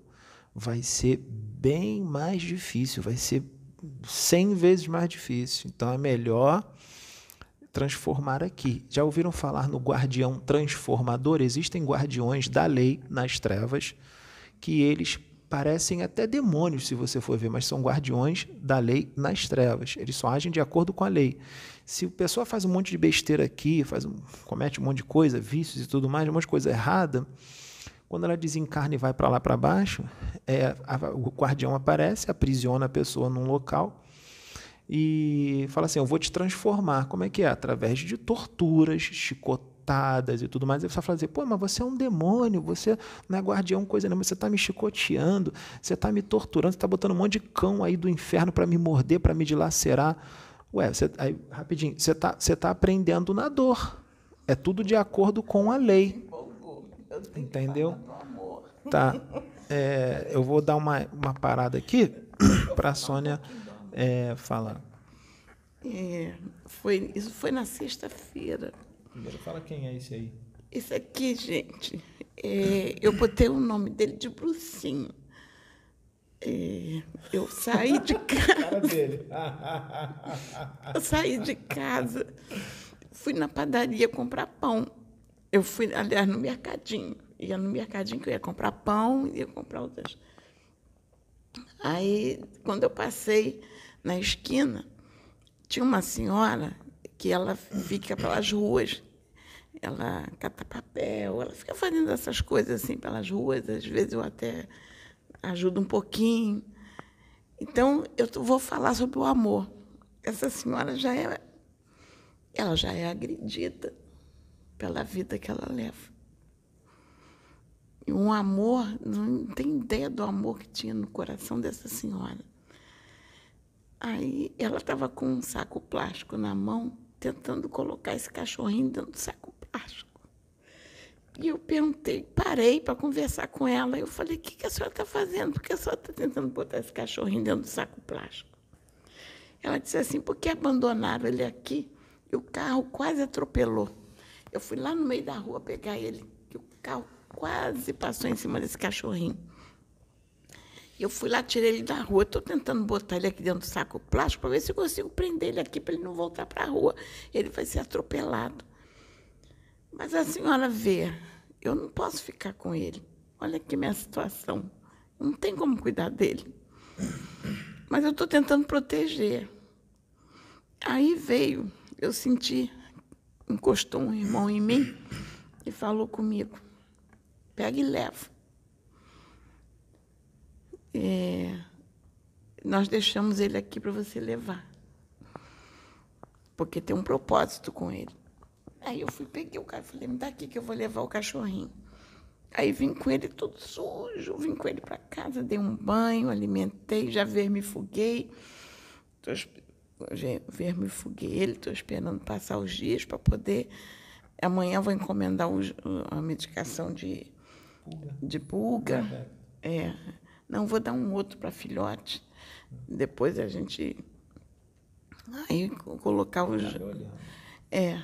vai ser bem mais difícil, vai ser 100 vezes mais difícil. Então é melhor transformar aqui. Já ouviram falar no guardião transformador? Existem guardiões da lei nas trevas que eles parecem até demônios, se você for ver, mas são guardiões da lei nas trevas. Eles só agem de acordo com a lei. Se a pessoa faz um monte de besteira aqui, faz um, comete um monte de coisa, vícios e tudo mais, um monte de coisa errada, quando ela desencarna e vai para lá para baixo, é, a, o guardião aparece, aprisiona a pessoa num local e fala assim: Eu vou te transformar. Como é que é? Através de torturas, chicotadas e tudo mais. Ele fala assim: Pô, mas você é um demônio, você não é guardião, coisa nenhuma, você está me chicoteando, você está me torturando, você está botando um monte de cão aí do inferno para me morder, para me dilacerar. Ué, você, aí, rapidinho, você está você tá aprendendo na dor. É tudo de acordo com a lei. Entendeu? Tá. É, eu vou dar uma, uma parada aqui para a Sônia é, falar. É, foi, isso foi na sexta-feira. Primeiro fala quem é esse aí. Esse aqui, gente, é, eu botei o nome dele de Brucinho. É, eu saí de casa. eu saí de casa, fui na padaria comprar pão. Eu fui, aliás, no mercadinho. Ia no mercadinho que eu ia comprar pão, ia comprar outras. Aí, quando eu passei na esquina, tinha uma senhora que ela fica pelas ruas. Ela cata papel, ela fica fazendo essas coisas assim pelas ruas. Às vezes eu até ajudo um pouquinho. Então, eu vou falar sobre o amor. Essa senhora já é, ela já é agredida pela vida que ela leva. E um amor, não tem ideia do amor que tinha no coração dessa senhora. Aí ela estava com um saco plástico na mão, tentando colocar esse cachorrinho dentro do saco plástico. E eu perguntei, parei para conversar com ela. Eu falei: o que, que a senhora está fazendo? Por que a senhora está tentando botar esse cachorrinho dentro do saco plástico? Ela disse assim: porque abandonaram ele aqui e o carro quase atropelou. Eu fui lá no meio da rua pegar ele, que o carro quase passou em cima desse cachorrinho. Eu fui lá, tirei ele da rua. Estou tentando botar ele aqui dentro do saco plástico para ver se eu consigo prender ele aqui para ele não voltar para a rua. Ele vai ser atropelado. Mas a senhora vê, eu não posso ficar com ele. Olha aqui minha situação. Não tem como cuidar dele. Mas eu estou tentando proteger. Aí veio, eu senti encostou um irmão em mim e falou comigo: pega e leva. É, nós deixamos ele aqui para você levar, porque tem um propósito com ele. Aí eu fui, peguei o cara e falei: me dá aqui que eu vou levar o cachorrinho. Aí vim com ele todo sujo, vim com ele para casa, dei um banho, alimentei, já vermifuguei. Estou vermifuguei ele, estou esperando passar os dias para poder. Amanhã vou encomendar os, a medicação de pulga. De pulga. É. Não, vou dar um outro para filhote. Depois a gente. Aí colocar os. É.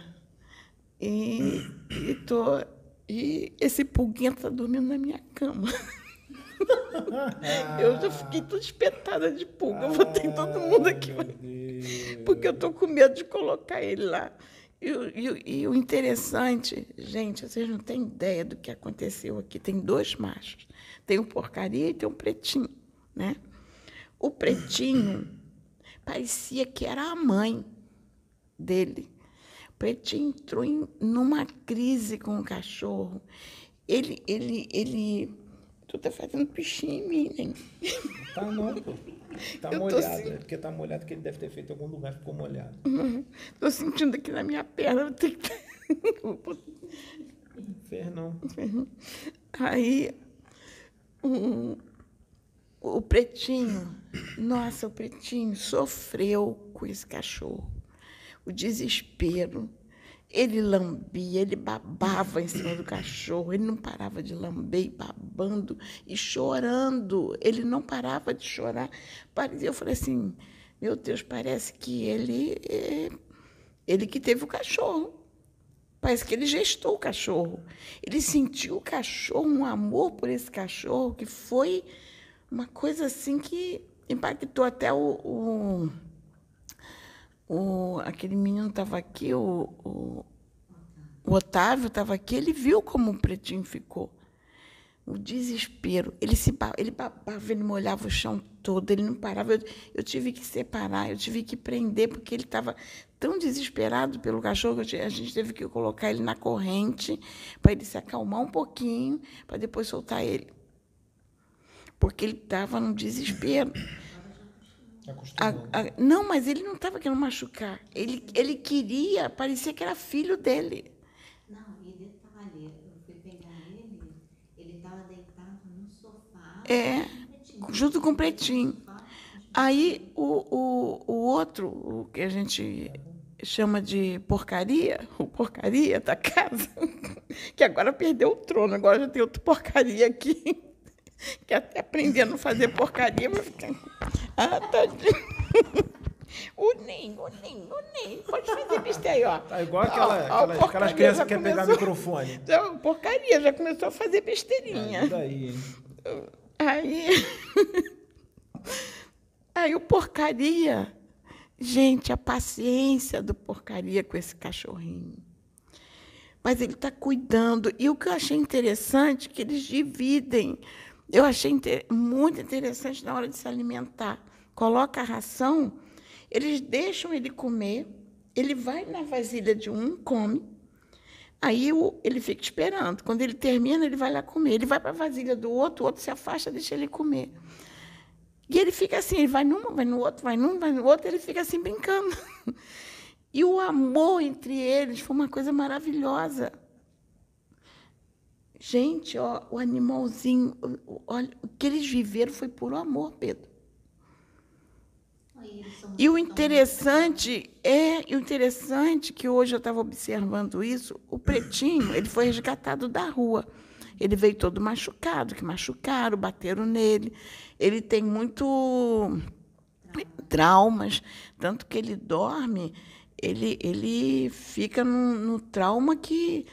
E, e, tô, e esse pulguinha está dormindo na minha cama. eu já fiquei toda espetada de pulga. Eu botei todo mundo aqui. Porque eu estou com medo de colocar ele lá. E, e, e, o interessante, gente, vocês não têm ideia do que aconteceu aqui. Tem dois machos. Tem um porcaria e tem um pretinho. Né? O pretinho parecia que era a mãe dele. O pretinho entrou em, numa crise com o cachorro. Ele, ele, ele Tu tá fazendo pichinho em mim, né? Tá não, pô. Tá eu molhado, assim... é porque tá molhado que ele deve ter feito em algum lugar ficou molhado. Uhum. Tô sentindo aqui na minha perna. Eu tenho que... Infernão. Aí, um, o pretinho, nossa, o pretinho sofreu com esse cachorro. O desespero ele lambia, ele babava em cima do cachorro, ele não parava de lamber e babando e chorando. Ele não parava de chorar. Eu falei assim: meu Deus, parece que ele, é, ele que teve o cachorro. Parece que ele gestou o cachorro. Ele sentiu o cachorro, um amor por esse cachorro, que foi uma coisa assim que impactou até o, o o, aquele menino estava aqui, o, o, o Otávio estava aqui, ele viu como o pretinho ficou. O desespero. Ele se ele babava, ele molhava o chão todo, ele não parava. Eu, eu tive que separar, eu tive que prender, porque ele estava tão desesperado pelo cachorro, que a gente teve que colocar ele na corrente para ele se acalmar um pouquinho, para depois soltar ele. Porque ele estava num desespero. A, a, não, mas ele não estava querendo machucar. Ele, ele queria, parecia que era filho dele. Não, e detalhe, eu fui pegar ele, ele estava deitado no sofá. É, junto com o pretinho. Aí o, o, o outro, o que a gente chama de porcaria, o porcaria da casa, que agora perdeu o trono, agora já tem outro porcaria aqui, que até aprendendo a fazer porcaria vai ficar. Ah, tadinho. O Nem, o Nem, o Nem. Pode fazer besteira aí, ó. Tá igual aquela, ó, aquelas, aquelas crianças que querem pegar microfone. Já, porcaria, já começou a fazer besteirinha. É, daí, hein? Aí. Aí o porcaria. Gente, a paciência do porcaria com esse cachorrinho. Mas ele está cuidando. E o que eu achei interessante é que eles dividem. Eu achei inter... muito interessante na hora de se alimentar. Coloca a ração, eles deixam ele comer, ele vai na vasilha de um, come, aí ele fica esperando. Quando ele termina, ele vai lá comer. Ele vai para a vasilha do outro, o outro se afasta, deixa ele comer. E ele fica assim, ele vai num, vai no outro, vai num, vai no outro, ele fica assim brincando. E o amor entre eles foi uma coisa maravilhosa. Gente, ó, o animalzinho, olha, o que eles viveram foi puro amor, Pedro. E o interessante é, o interessante que hoje eu estava observando isso, o pretinho, ele foi resgatado da rua. Ele veio todo machucado, que machucaram, bateram nele. Ele tem muito traumas, tanto que ele dorme, ele, ele fica no, no trauma que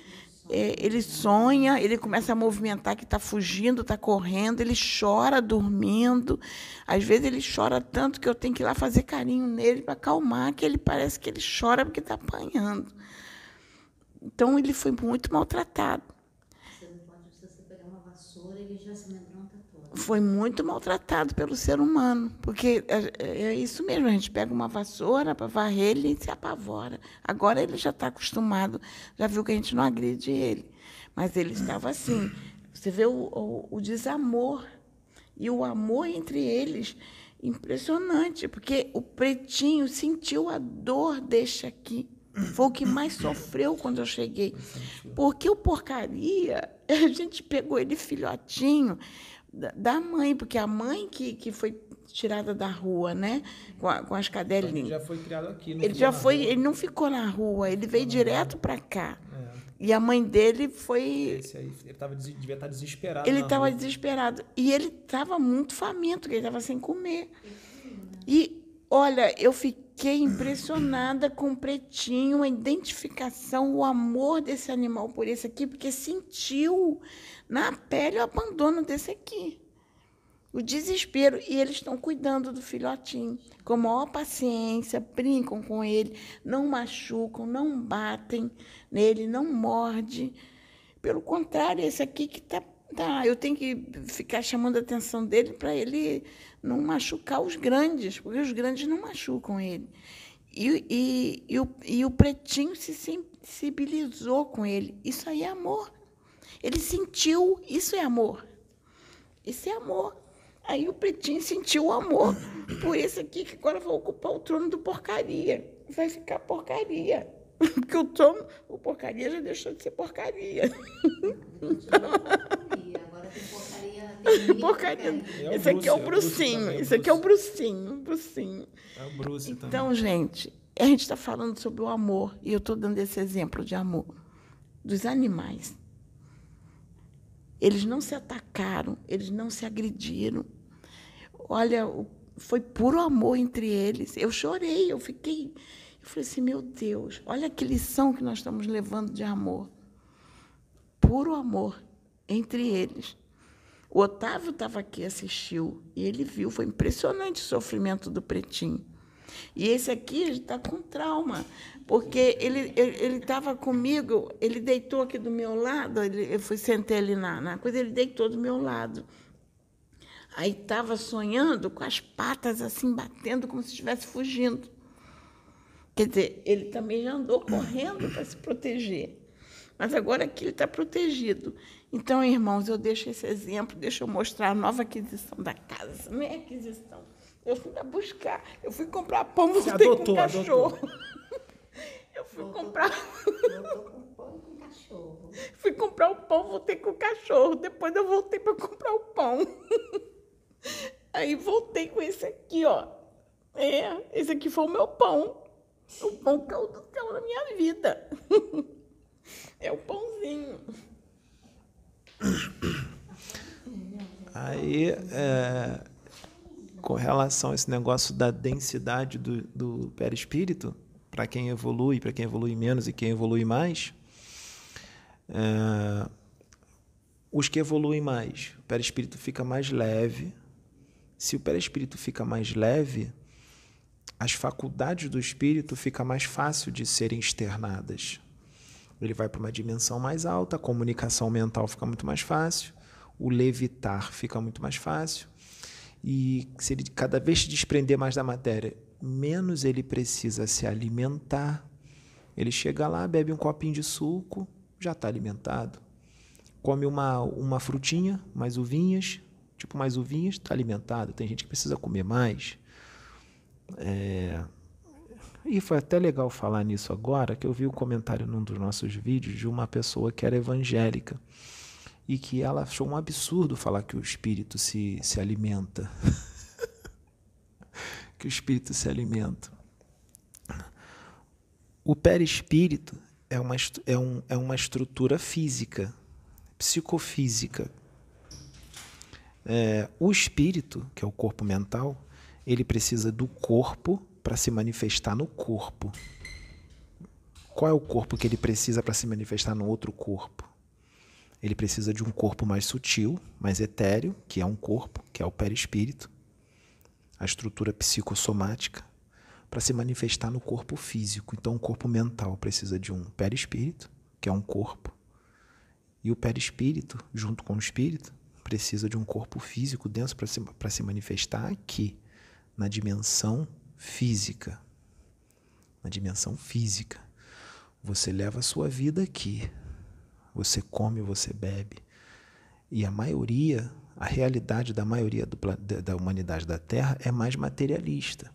é, ele sonha, ele começa a movimentar que está fugindo, está correndo, ele chora dormindo. Às vezes ele chora tanto que eu tenho que ir lá fazer carinho nele para acalmar, que ele parece que ele chora porque está apanhando. Então ele foi muito maltratado. Você não pode, se você pegar uma vassoura, ele já se amedronta todo. Foi muito maltratado pelo ser humano, porque é, é, isso mesmo, a gente pega uma vassoura para varrer ele e se apavora. Agora ele já está acostumado, já viu que a gente não agride ele. Mas ele estava assim. Você vê o, o, o desamor e o amor entre eles impressionante, porque o pretinho sentiu a dor deste aqui. Foi o que mais sofreu quando eu cheguei. Porque o porcaria, a gente pegou ele filhotinho da mãe, porque a mãe que, que foi tirada da rua, né? Com, a, com as cadelinhas. Ele já foi criado aqui. ele já foi, rua. ele não ficou na rua, ele veio direto para cá. É. E a mãe dele foi. Esse aí, ele tava, devia estar desesperado. Ele estava desesperado. E ele estava muito faminto, ele estava sem comer. E, olha, eu fiquei impressionada com o pretinho, a identificação, o amor desse animal por esse aqui, porque sentiu na pele o abandono desse aqui. O desespero. E eles estão cuidando do filhotinho com maior paciência, brincam com ele, não machucam, não batem nele, não morde. Pelo contrário, esse aqui que está. Tá, eu tenho que ficar chamando a atenção dele para ele não machucar os grandes, porque os grandes não machucam ele. E, e, e, o, e o pretinho se sensibilizou com ele. Isso aí é amor. Ele sentiu, isso é amor. Isso é amor. Aí o Pretinho sentiu o amor por esse aqui, que agora vai ocupar o trono do porcaria. Vai ficar porcaria. Porque o trono, o porcaria já deixou de ser porcaria. Agora tem porcaria. Porcaria. É esse aqui é o brucinho. Esse aqui é o brucinho. brucinho. É o Bruce Então, também. gente, a gente está falando sobre o amor. E eu estou dando esse exemplo de amor dos animais. Eles não se atacaram, eles não se agrediram. Olha, foi puro amor entre eles. Eu chorei, eu fiquei. Eu falei assim: meu Deus, olha que lição que nós estamos levando de amor. Puro amor entre eles. O Otávio estava aqui, assistiu, e ele viu, foi impressionante o sofrimento do pretinho. E esse aqui está com trauma, porque ele ele estava comigo, ele deitou aqui do meu lado, ele, eu fui sentei ali na, na coisa, ele deitou do meu lado. Aí estava sonhando com as patas assim batendo como se estivesse fugindo. Quer dizer, ele também já andou correndo para se proteger. Mas agora aqui ele está protegido. Então, irmãos, eu deixo esse exemplo, deixa eu mostrar a nova aquisição da casa. Não é aquisição. Eu fui lá buscar, eu fui comprar pão, voltei adotou, com cachorro. adotou. Eu fui comprar. Eu tô com pão com cachorro. Fui comprar o pão, voltei com o cachorro. Depois eu voltei para comprar o pão. Aí voltei com esse aqui, ó. É, esse aqui foi o meu pão. O pão caiu do céu na minha vida. É o pãozinho. Aí, é, com relação a esse negócio da densidade do, do perispírito, para quem evolui, para quem evolui menos e quem evolui mais, é, os que evoluem mais, o perispírito fica mais leve. Se o perispírito fica mais leve, as faculdades do espírito fica mais fácil de serem externadas. Ele vai para uma dimensão mais alta, a comunicação mental fica muito mais fácil, o levitar fica muito mais fácil. E se ele cada vez se desprender mais da matéria, menos ele precisa se alimentar. Ele chega lá, bebe um copinho de suco, já está alimentado. Come uma, uma frutinha, mais uvinhas, tipo mais uvinhas, está alimentado. Tem gente que precisa comer mais. É, e foi até legal falar nisso agora, que eu vi um comentário num dos nossos vídeos de uma pessoa que era evangélica e que ela achou um absurdo falar que o espírito se, se alimenta. que o espírito se alimenta. O perispírito é uma, é, um, é uma estrutura física, psicofísica. É, o espírito, que é o corpo mental, ele precisa do corpo para se manifestar no corpo. Qual é o corpo que ele precisa para se manifestar no outro corpo? Ele precisa de um corpo mais sutil, mais etéreo, que é um corpo, que é o perispírito, a estrutura psicossomática, para se manifestar no corpo físico. Então, o corpo mental precisa de um perispírito, que é um corpo, e o perispírito, junto com o espírito, precisa de um corpo físico denso para se, se manifestar aqui, na dimensão física. Na dimensão física. Você leva a sua vida aqui. Você come, você bebe. E a maioria, a realidade da maioria do, da humanidade da Terra é mais materialista.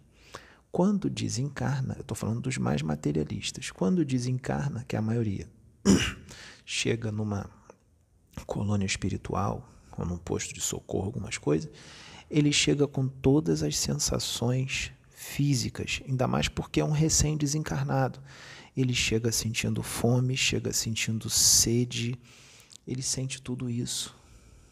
Quando desencarna, eu estou falando dos mais materialistas, quando desencarna, que é a maioria, chega numa colônia espiritual, ou num posto de socorro, algumas coisas, ele chega com todas as sensações físicas, ainda mais porque é um recém-desencarnado. Ele chega sentindo fome, chega sentindo sede, ele sente tudo isso.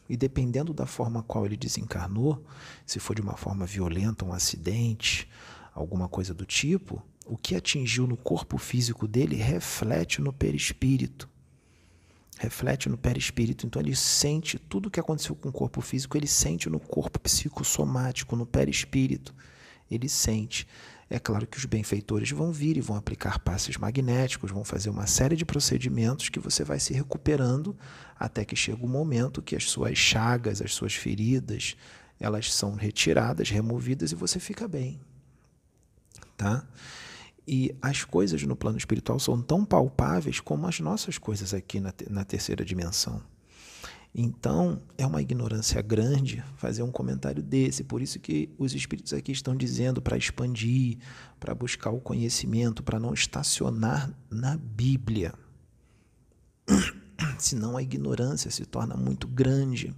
E dependendo da forma qual ele desencarnou, se for de uma forma violenta, um acidente, alguma coisa do tipo, o que atingiu no corpo físico dele reflete no perispírito. Reflete no perispírito. Então ele sente tudo o que aconteceu com o corpo físico, ele sente no corpo psicossomático, no perispírito ele sente. É claro que os benfeitores vão vir e vão aplicar passes magnéticos, vão fazer uma série de procedimentos que você vai se recuperando até que chega o momento que as suas chagas, as suas feridas, elas são retiradas, removidas e você fica bem. Tá? E as coisas no plano espiritual são tão palpáveis como as nossas coisas aqui na, na terceira dimensão. Então, é uma ignorância grande fazer um comentário desse. Por isso que os espíritos aqui estão dizendo para expandir, para buscar o conhecimento, para não estacionar na Bíblia. Senão a ignorância se torna muito grande.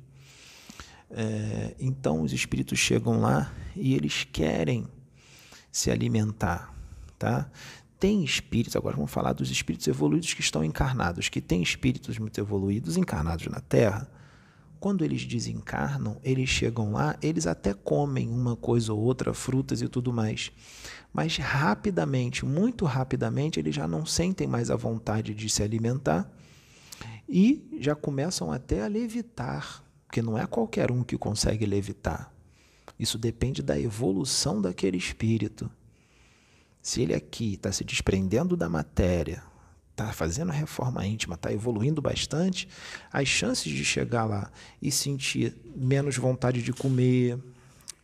É, então, os espíritos chegam lá e eles querem se alimentar. Tá? Tem espíritos, agora vamos falar dos espíritos evoluídos que estão encarnados, que têm espíritos muito evoluídos encarnados na Terra. Quando eles desencarnam, eles chegam lá, eles até comem uma coisa ou outra, frutas e tudo mais. Mas rapidamente, muito rapidamente, eles já não sentem mais a vontade de se alimentar e já começam até a levitar, porque não é qualquer um que consegue levitar. Isso depende da evolução daquele espírito. Se ele aqui está se desprendendo da matéria, está fazendo a reforma íntima, está evoluindo bastante, as chances de chegar lá e sentir menos vontade de comer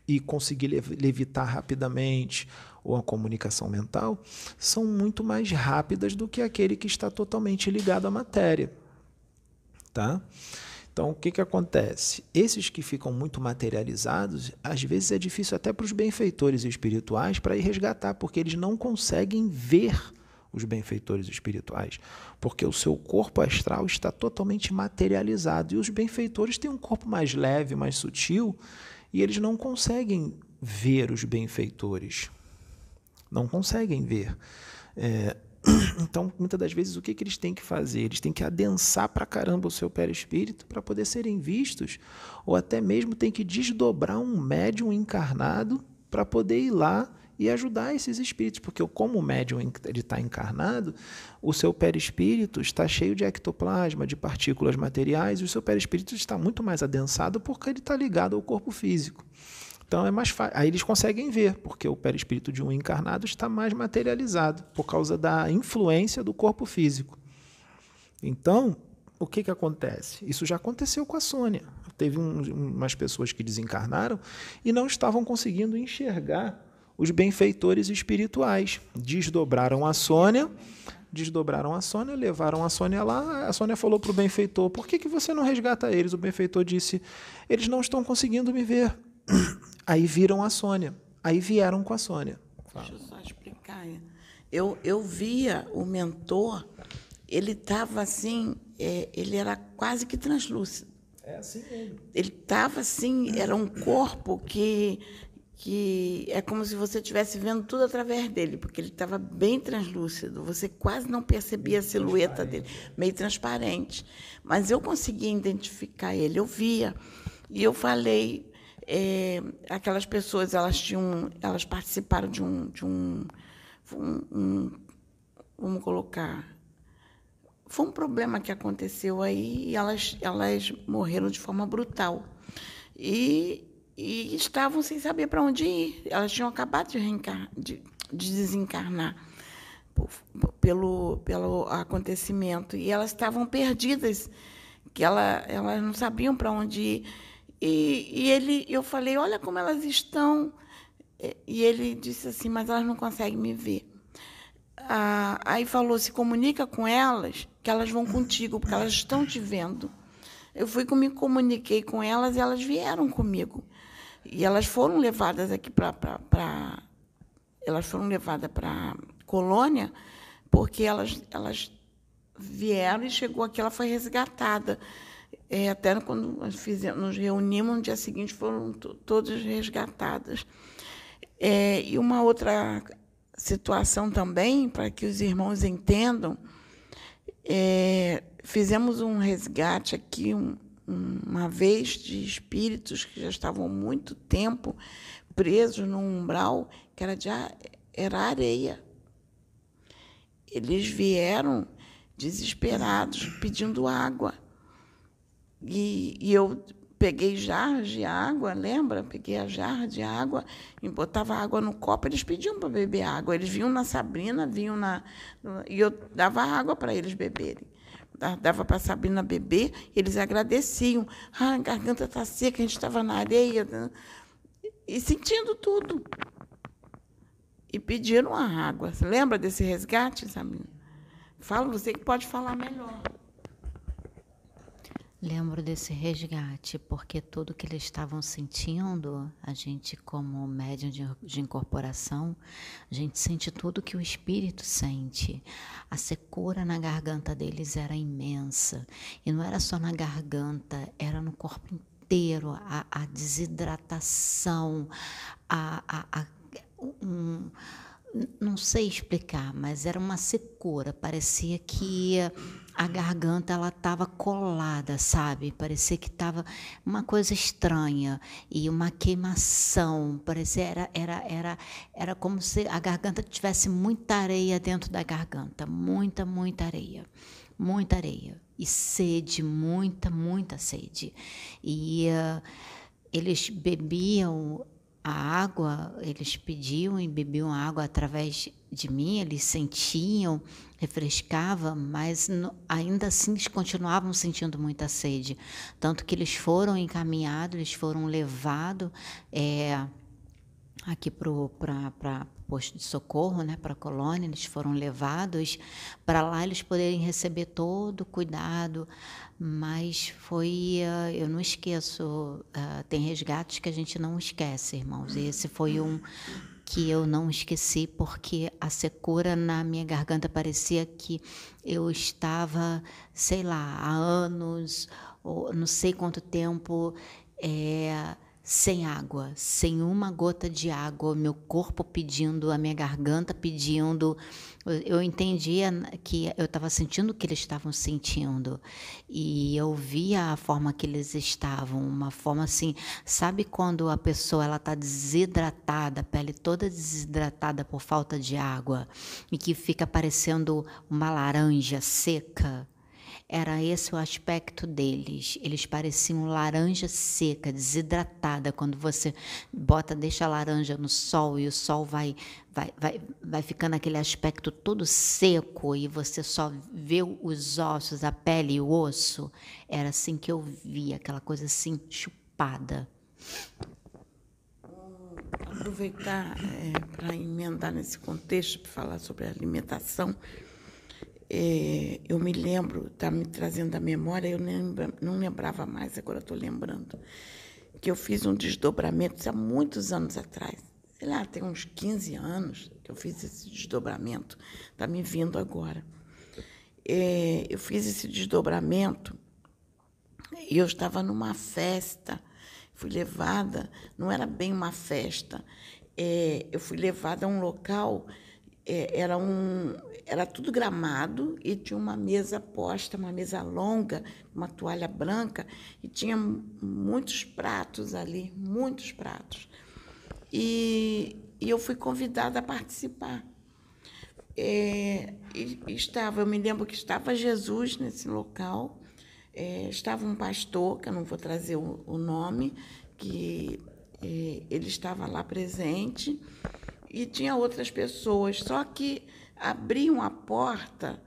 e conseguir levitar rapidamente ou a comunicação mental são muito mais rápidas do que aquele que está totalmente ligado à matéria. Tá? Então, o que, que acontece? Esses que ficam muito materializados, às vezes é difícil até para os benfeitores espirituais para ir resgatar, porque eles não conseguem ver os benfeitores espirituais, porque o seu corpo astral está totalmente materializado e os benfeitores têm um corpo mais leve, mais sutil, e eles não conseguem ver os benfeitores. Não conseguem ver. É, Então, muitas das vezes, o que, que eles têm que fazer? Eles têm que adensar para caramba o seu perispírito para poder serem vistos, ou até mesmo tem que desdobrar um médium encarnado para poder ir lá e ajudar esses espíritos, porque como o médium está encarnado, o seu perispírito está cheio de ectoplasma, de partículas materiais, e o seu perispírito está muito mais adensado porque ele está ligado ao corpo físico. Então é mais fácil. Aí eles conseguem ver, porque o perispírito de um encarnado está mais materializado por causa da influência do corpo físico. Então, o que, que acontece? Isso já aconteceu com a Sônia. Teve um, umas pessoas que desencarnaram e não estavam conseguindo enxergar os benfeitores espirituais. Desdobraram a Sônia, desdobraram a Sônia, levaram a Sônia lá. A Sônia falou para o benfeitor: Por que, que você não resgata eles? O benfeitor disse: Eles não estão conseguindo me ver. Aí viram a Sônia. Aí vieram com a Sônia. Fala. Deixa eu só explicar. Eu, eu via o mentor, ele estava assim, é, ele era quase que translúcido. É assim mesmo. Ele estava assim, era um corpo que, que é como se você estivesse vendo tudo através dele, porque ele estava bem translúcido. Você quase não percebia meio a silhueta dele, meio transparente. Mas eu conseguia identificar ele, eu via. E eu falei, é, aquelas pessoas elas tinham elas participaram de um de um, um, um, vamos colocar foi um problema que aconteceu aí e elas elas morreram de forma brutal. E, e estavam sem saber para onde ir. Elas tinham acabado de, reencar, de, de desencarnar pelo pelo acontecimento. E elas estavam perdidas que ela, elas não sabiam para onde ir e, e ele, eu falei, olha como elas estão. E ele disse assim, mas elas não conseguem me ver. Ah, aí falou, se comunica com elas, que elas vão contigo, porque elas estão te vendo. Eu fui me comuniquei com elas e elas vieram comigo. E elas foram levadas aqui para elas foram levadas para colônia porque elas elas vieram e chegou aqui ela foi resgatada é, até quando fizemos, nos reunimos, no dia seguinte foram todas resgatadas. É, e uma outra situação também, para que os irmãos entendam, é, fizemos um resgate aqui um, uma vez de espíritos que já estavam muito tempo presos num umbral que era, de, era areia. Eles vieram desesperados, pedindo água. E, e eu peguei jarras de água, lembra? Peguei a jarra de água e botava água no copo. Eles pediam para beber água. Eles vinham na Sabrina, vinham na. E eu dava água para eles beberem. Dava para a Sabrina beber, eles agradeciam. Ah, a garganta está seca, a gente estava na areia. E sentindo tudo. E pediram a água. Você lembra desse resgate, Sabrina? Fala, você que pode falar melhor. Lembro desse resgate, porque tudo que eles estavam sentindo, a gente, como médium de, de, incorporação, a gente sente tudo que o espírito sente. A secura na garganta deles era imensa. E não era só na garganta, era no corpo inteiro a, a desidratação, a, a, a um, não sei explicar, mas era uma secura. Parecia que a garganta ela estava colada, sabe? Parecia que estava uma coisa estranha e uma queimação. Parecia era era era era como se a garganta tivesse muita areia dentro da garganta, muita muita areia, muita areia e sede, muita muita sede. E uh, eles bebiam a água, eles pediam e bebiam água através de mim, eles sentiam, refrescava, mas ainda assim eles continuavam sentindo muita sede. Tanto que eles foram encaminhados, eles foram levados é, aqui para posto de socorro, né, para a colônia, eles foram levados para lá eles poderem receber todo o cuidado, mas foi, uh, eu não esqueço, uh, tem resgates que a gente não esquece, irmãos, e esse foi um que eu não esqueci porque a secura na minha garganta parecia que eu estava, sei lá, há anos, ou não sei quanto tempo, é, sem água, sem uma gota de água, meu corpo pedindo, a minha garganta pedindo. Eu entendia que eu estava sentindo o que eles estavam sentindo e eu via a forma que eles estavam, uma forma assim, sabe quando a pessoa ela está desidratada, a pele toda desidratada por falta de água e que fica parecendo uma laranja seca? Era esse o aspecto deles. Eles pareciam laranja seca, desidratada. Quando você bota, deixa a laranja no sol e o sol vai, vai, vai, vai ficando aquele aspecto todo seco e você só vê os ossos, a pele e o osso. Era assim que eu via, aquela coisa assim chupada. Aproveitar é, para emendar nesse contexto, para falar sobre alimentação é, eu me lembro, está me trazendo a memória, eu lembra, não lembrava mais, agora estou lembrando, que eu fiz um desdobramento há muitos anos atrás. Sei lá, tem uns 15 anos que eu fiz esse desdobramento, está me vindo agora. É, eu fiz esse desdobramento e eu estava numa festa, fui levada, não era bem uma festa, é, eu fui levada a um local é, era, um, era tudo gramado e tinha uma mesa posta, uma mesa longa, uma toalha branca, e tinha muitos pratos ali, muitos pratos. E, e eu fui convidada a participar. É, e, estava, eu me lembro que estava Jesus nesse local, é, estava um pastor, que eu não vou trazer o, o nome, que é, ele estava lá presente, e tinha outras pessoas, só que abriam a porta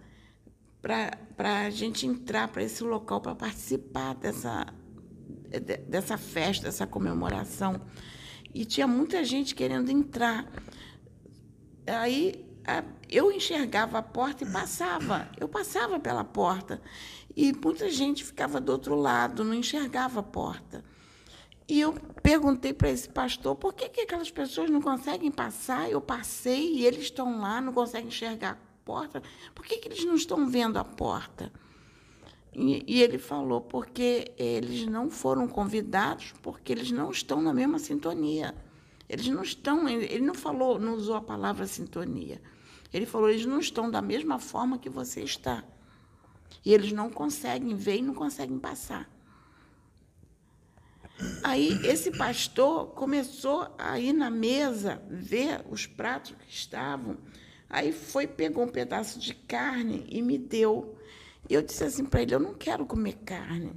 para a gente entrar para esse local para participar dessa, dessa festa, dessa comemoração. E tinha muita gente querendo entrar. Aí eu enxergava a porta e passava, eu passava pela porta. E muita gente ficava do outro lado, não enxergava a porta. E eu perguntei para esse pastor por que, que aquelas pessoas não conseguem passar. Eu passei e eles estão lá, não conseguem enxergar a porta. Por que, que eles não estão vendo a porta? E, e ele falou porque eles não foram convidados, porque eles não estão na mesma sintonia. Eles não estão, ele não falou, não usou a palavra sintonia. Ele falou, eles não estão da mesma forma que você está. E eles não conseguem ver e não conseguem passar. Aí esse pastor começou a ir na mesa ver os pratos que estavam. Aí foi, pegou um pedaço de carne e me deu. E eu disse assim para ele: Eu não quero comer carne.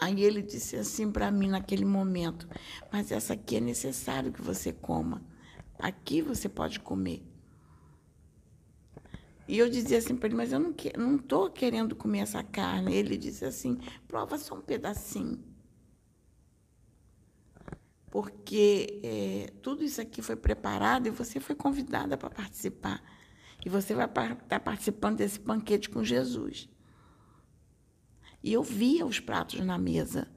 Aí ele disse assim para mim naquele momento: Mas essa aqui é necessário que você coma. Aqui você pode comer. E eu dizia assim para ele: Mas eu não estou querendo comer essa carne. Ele disse assim: Prova só um pedacinho porque é, tudo isso aqui foi preparado e você foi convidada para participar. E você vai estar tá participando desse banquete com Jesus. E eu via os pratos na mesa.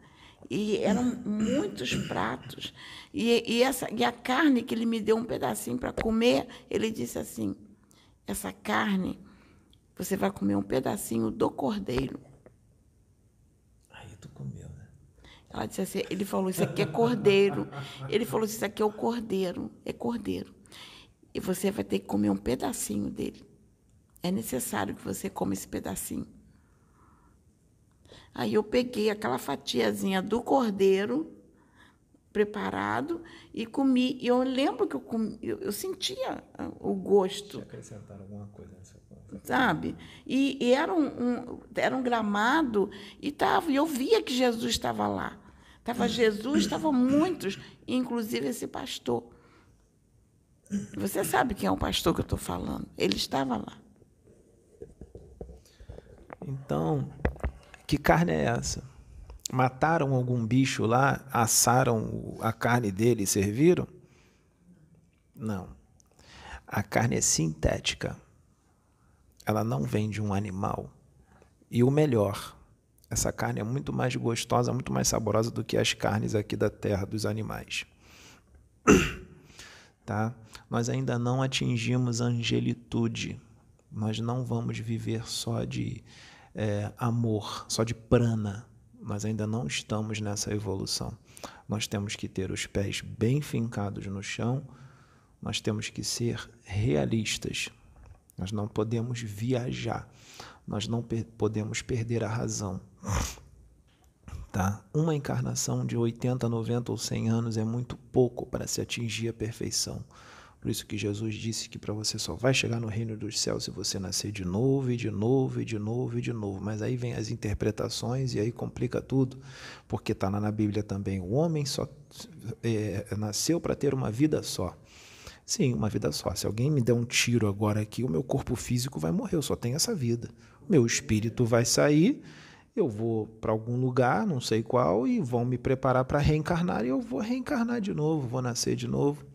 E eram muitos pratos. E, e, essa, e a carne que ele me deu um pedacinho para comer, ele disse assim: essa carne, você vai comer um pedacinho do cordeiro. Aí tu comeu. Ela disse assim, ele falou, isso aqui é cordeiro. Ele falou, isso aqui é o cordeiro, é cordeiro. E você vai ter que comer um pedacinho dele. É necessário que você coma esse pedacinho. Aí eu peguei aquela fatiazinha do cordeiro preparado e comi. E eu lembro que eu, comi, eu, eu sentia o gosto. Deixa acrescentar alguma coisa nessa coisa. Sabe? E, e, era, um, um, era um gramado e, tava, e eu via que Jesus estava lá. Estava Jesus, estavam muitos, inclusive esse pastor. Você sabe quem é o pastor que eu estou falando? Ele estava lá. Então, que carne é essa? Mataram algum bicho lá, assaram a carne dele e serviram? Não. A carne é sintética. Ela não vem de um animal. E o melhor, essa carne é muito mais gostosa, muito mais saborosa do que as carnes aqui da terra dos animais. tá? Nós ainda não atingimos a angelitude. Nós não vamos viver só de é, amor, só de prana. Nós ainda não estamos nessa evolução. Nós temos que ter os pés bem fincados no chão, nós temos que ser realistas. Nós não podemos viajar, nós não per podemos perder a razão. Tá? Uma encarnação de 80, 90 ou 100 anos é muito pouco para se atingir a perfeição. Por isso que Jesus disse que para você só vai chegar no reino dos céus se você nascer de novo e de novo e de novo e de novo. Mas aí vem as interpretações e aí complica tudo, porque está na Bíblia também. O homem só é, nasceu para ter uma vida só. Sim, uma vida só. Se alguém me der um tiro agora aqui, o meu corpo físico vai morrer. Eu só tenho essa vida. Meu espírito vai sair eu vou para algum lugar, não sei qual, e vão me preparar para reencarnar, e eu vou reencarnar de novo, vou nascer de novo.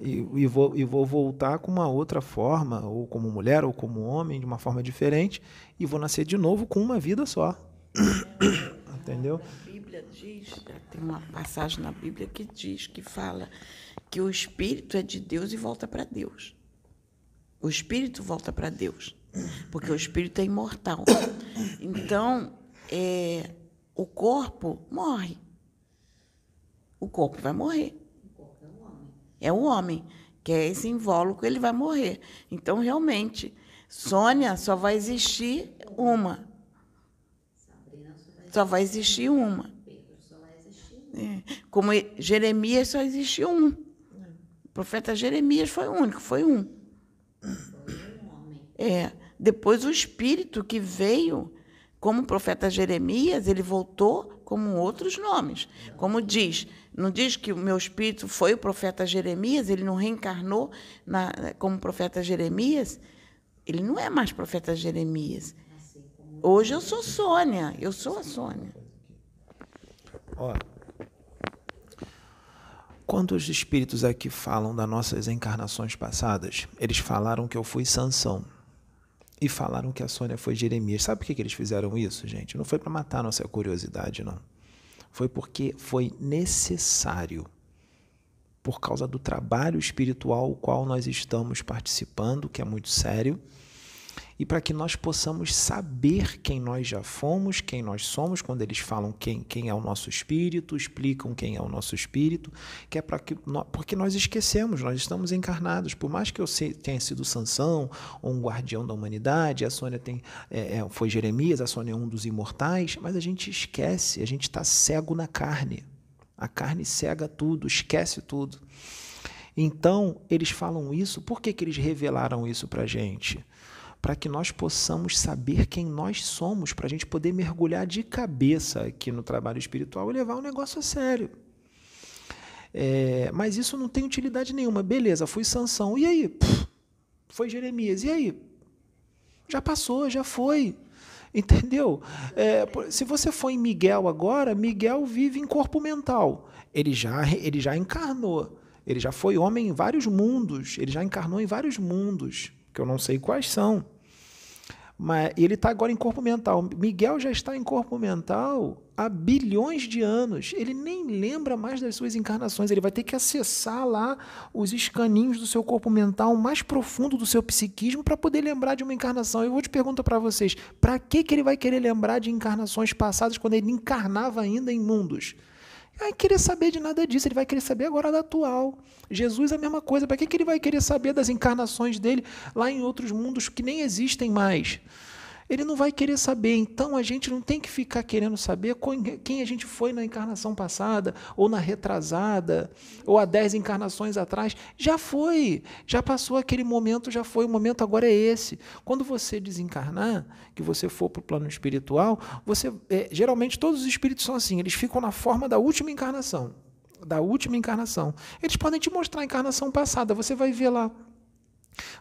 E, e, vou, e vou voltar com uma outra forma, ou como mulher, ou como homem, de uma forma diferente, e vou nascer de novo com uma vida só. Entendeu? A Bíblia diz, tem uma passagem na Bíblia que diz, que fala que o espírito é de Deus e volta para Deus. O espírito volta para Deus, porque o espírito é imortal. Então, é, o corpo morre. O corpo vai morrer é o homem, que é esse invólucro, ele vai morrer. Então, realmente, Sônia só vai existir uma. Só vai existir uma. É. Como Jeremias só existiu um. O profeta Jeremias foi o único, foi um. É. Depois o espírito que veio como o profeta Jeremias, ele voltou como outros nomes. Como diz, não diz que o meu espírito foi o profeta Jeremias, ele não reencarnou na, como profeta Jeremias? Ele não é mais profeta Jeremias. Hoje eu sou Sônia, eu sou a Sônia. Ó, quando os espíritos aqui falam das nossas encarnações passadas, eles falaram que eu fui Sansão e falaram que a Sônia foi Jeremias. Sabe por que, que eles fizeram isso, gente? Não foi para matar nossa curiosidade, não. Foi porque foi necessário, por causa do trabalho espiritual o qual nós estamos participando, que é muito sério e para que nós possamos saber quem nós já fomos, quem nós somos, quando eles falam quem, quem é o nosso espírito, explicam quem é o nosso espírito, que é para que porque nós esquecemos, nós estamos encarnados, por mais que eu tenha sido Sansão ou um guardião da humanidade, a Sônia tem, é, é, foi Jeremias, a Sônia é um dos imortais, mas a gente esquece, a gente está cego na carne. A carne cega tudo, esquece tudo. Então, eles falam isso, por que, que eles revelaram isso para a gente? Para que nós possamos saber quem nós somos, para a gente poder mergulhar de cabeça aqui no trabalho espiritual e levar o negócio a sério. É, mas isso não tem utilidade nenhuma. Beleza, fui Sansão. E aí? Foi Jeremias. E aí? Já passou, já foi. Entendeu? É, se você for em Miguel agora, Miguel vive em corpo mental. Ele já, ele já encarnou. Ele já foi homem em vários mundos. Ele já encarnou em vários mundos, que eu não sei quais são. Mas ele está agora em corpo mental. Miguel já está em corpo mental há bilhões de anos. Ele nem lembra mais das suas encarnações. Ele vai ter que acessar lá os escaninhos do seu corpo mental mais profundo do seu psiquismo para poder lembrar de uma encarnação. Eu vou te perguntar para vocês: para que, que ele vai querer lembrar de encarnações passadas quando ele encarnava ainda em mundos? Vai querer saber de nada disso, ele vai querer saber agora da atual. Jesus é a mesma coisa, para que, que ele vai querer saber das encarnações dele lá em outros mundos que nem existem mais? Ele não vai querer saber. Então a gente não tem que ficar querendo saber quem a gente foi na encarnação passada, ou na retrasada, ou há dez encarnações atrás. Já foi, já passou aquele momento, já foi. O momento agora é esse. Quando você desencarnar, que você for para o plano espiritual, você é, geralmente todos os espíritos são assim, eles ficam na forma da última encarnação. da última encarnação. Eles podem te mostrar a encarnação passada, você vai ver lá.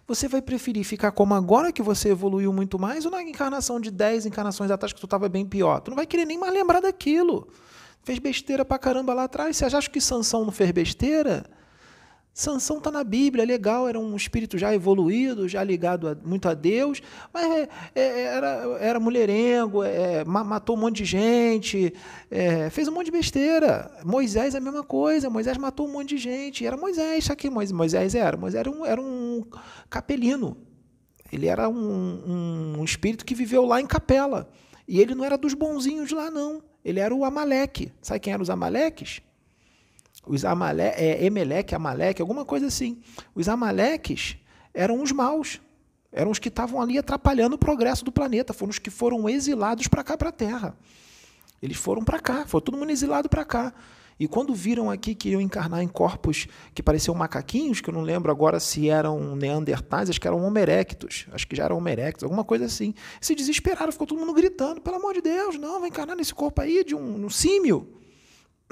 Você vai preferir ficar como agora que você evoluiu muito mais ou na encarnação de 10 encarnações atrás que tu estava bem pior? Tu não vai querer nem mais lembrar daquilo. Fez besteira pra caramba lá atrás. Você acha que Sansão não fez besteira? Sansão está na Bíblia, legal, era um espírito já evoluído, já ligado a, muito a Deus, mas é, é, era, era mulherengo, é, matou um monte de gente, é, fez um monte de besteira. Moisés é a mesma coisa, Moisés matou um monte de gente, era Moisés, sabe quem Moisés era? Moisés era um, era um capelino, ele era um, um espírito que viveu lá em capela, e ele não era dos bonzinhos lá não, ele era o Amaleque. Sabe quem eram os Amaleques? Os Amale é, Emelec, Amaleque, alguma coisa assim. Os Amaleques eram os maus. Eram os que estavam ali atrapalhando o progresso do planeta. Foram os que foram exilados para cá, para a Terra. Eles foram para cá, foi todo mundo exilado para cá. E quando viram aqui que iam encarnar em corpos que pareciam macaquinhos, que eu não lembro agora se eram neandertais, acho que eram homo erectus, acho que já eram homo erectus, alguma coisa assim, se desesperaram, ficou todo mundo gritando, pelo amor de Deus, não, vai encarnar nesse corpo aí de um, um símio.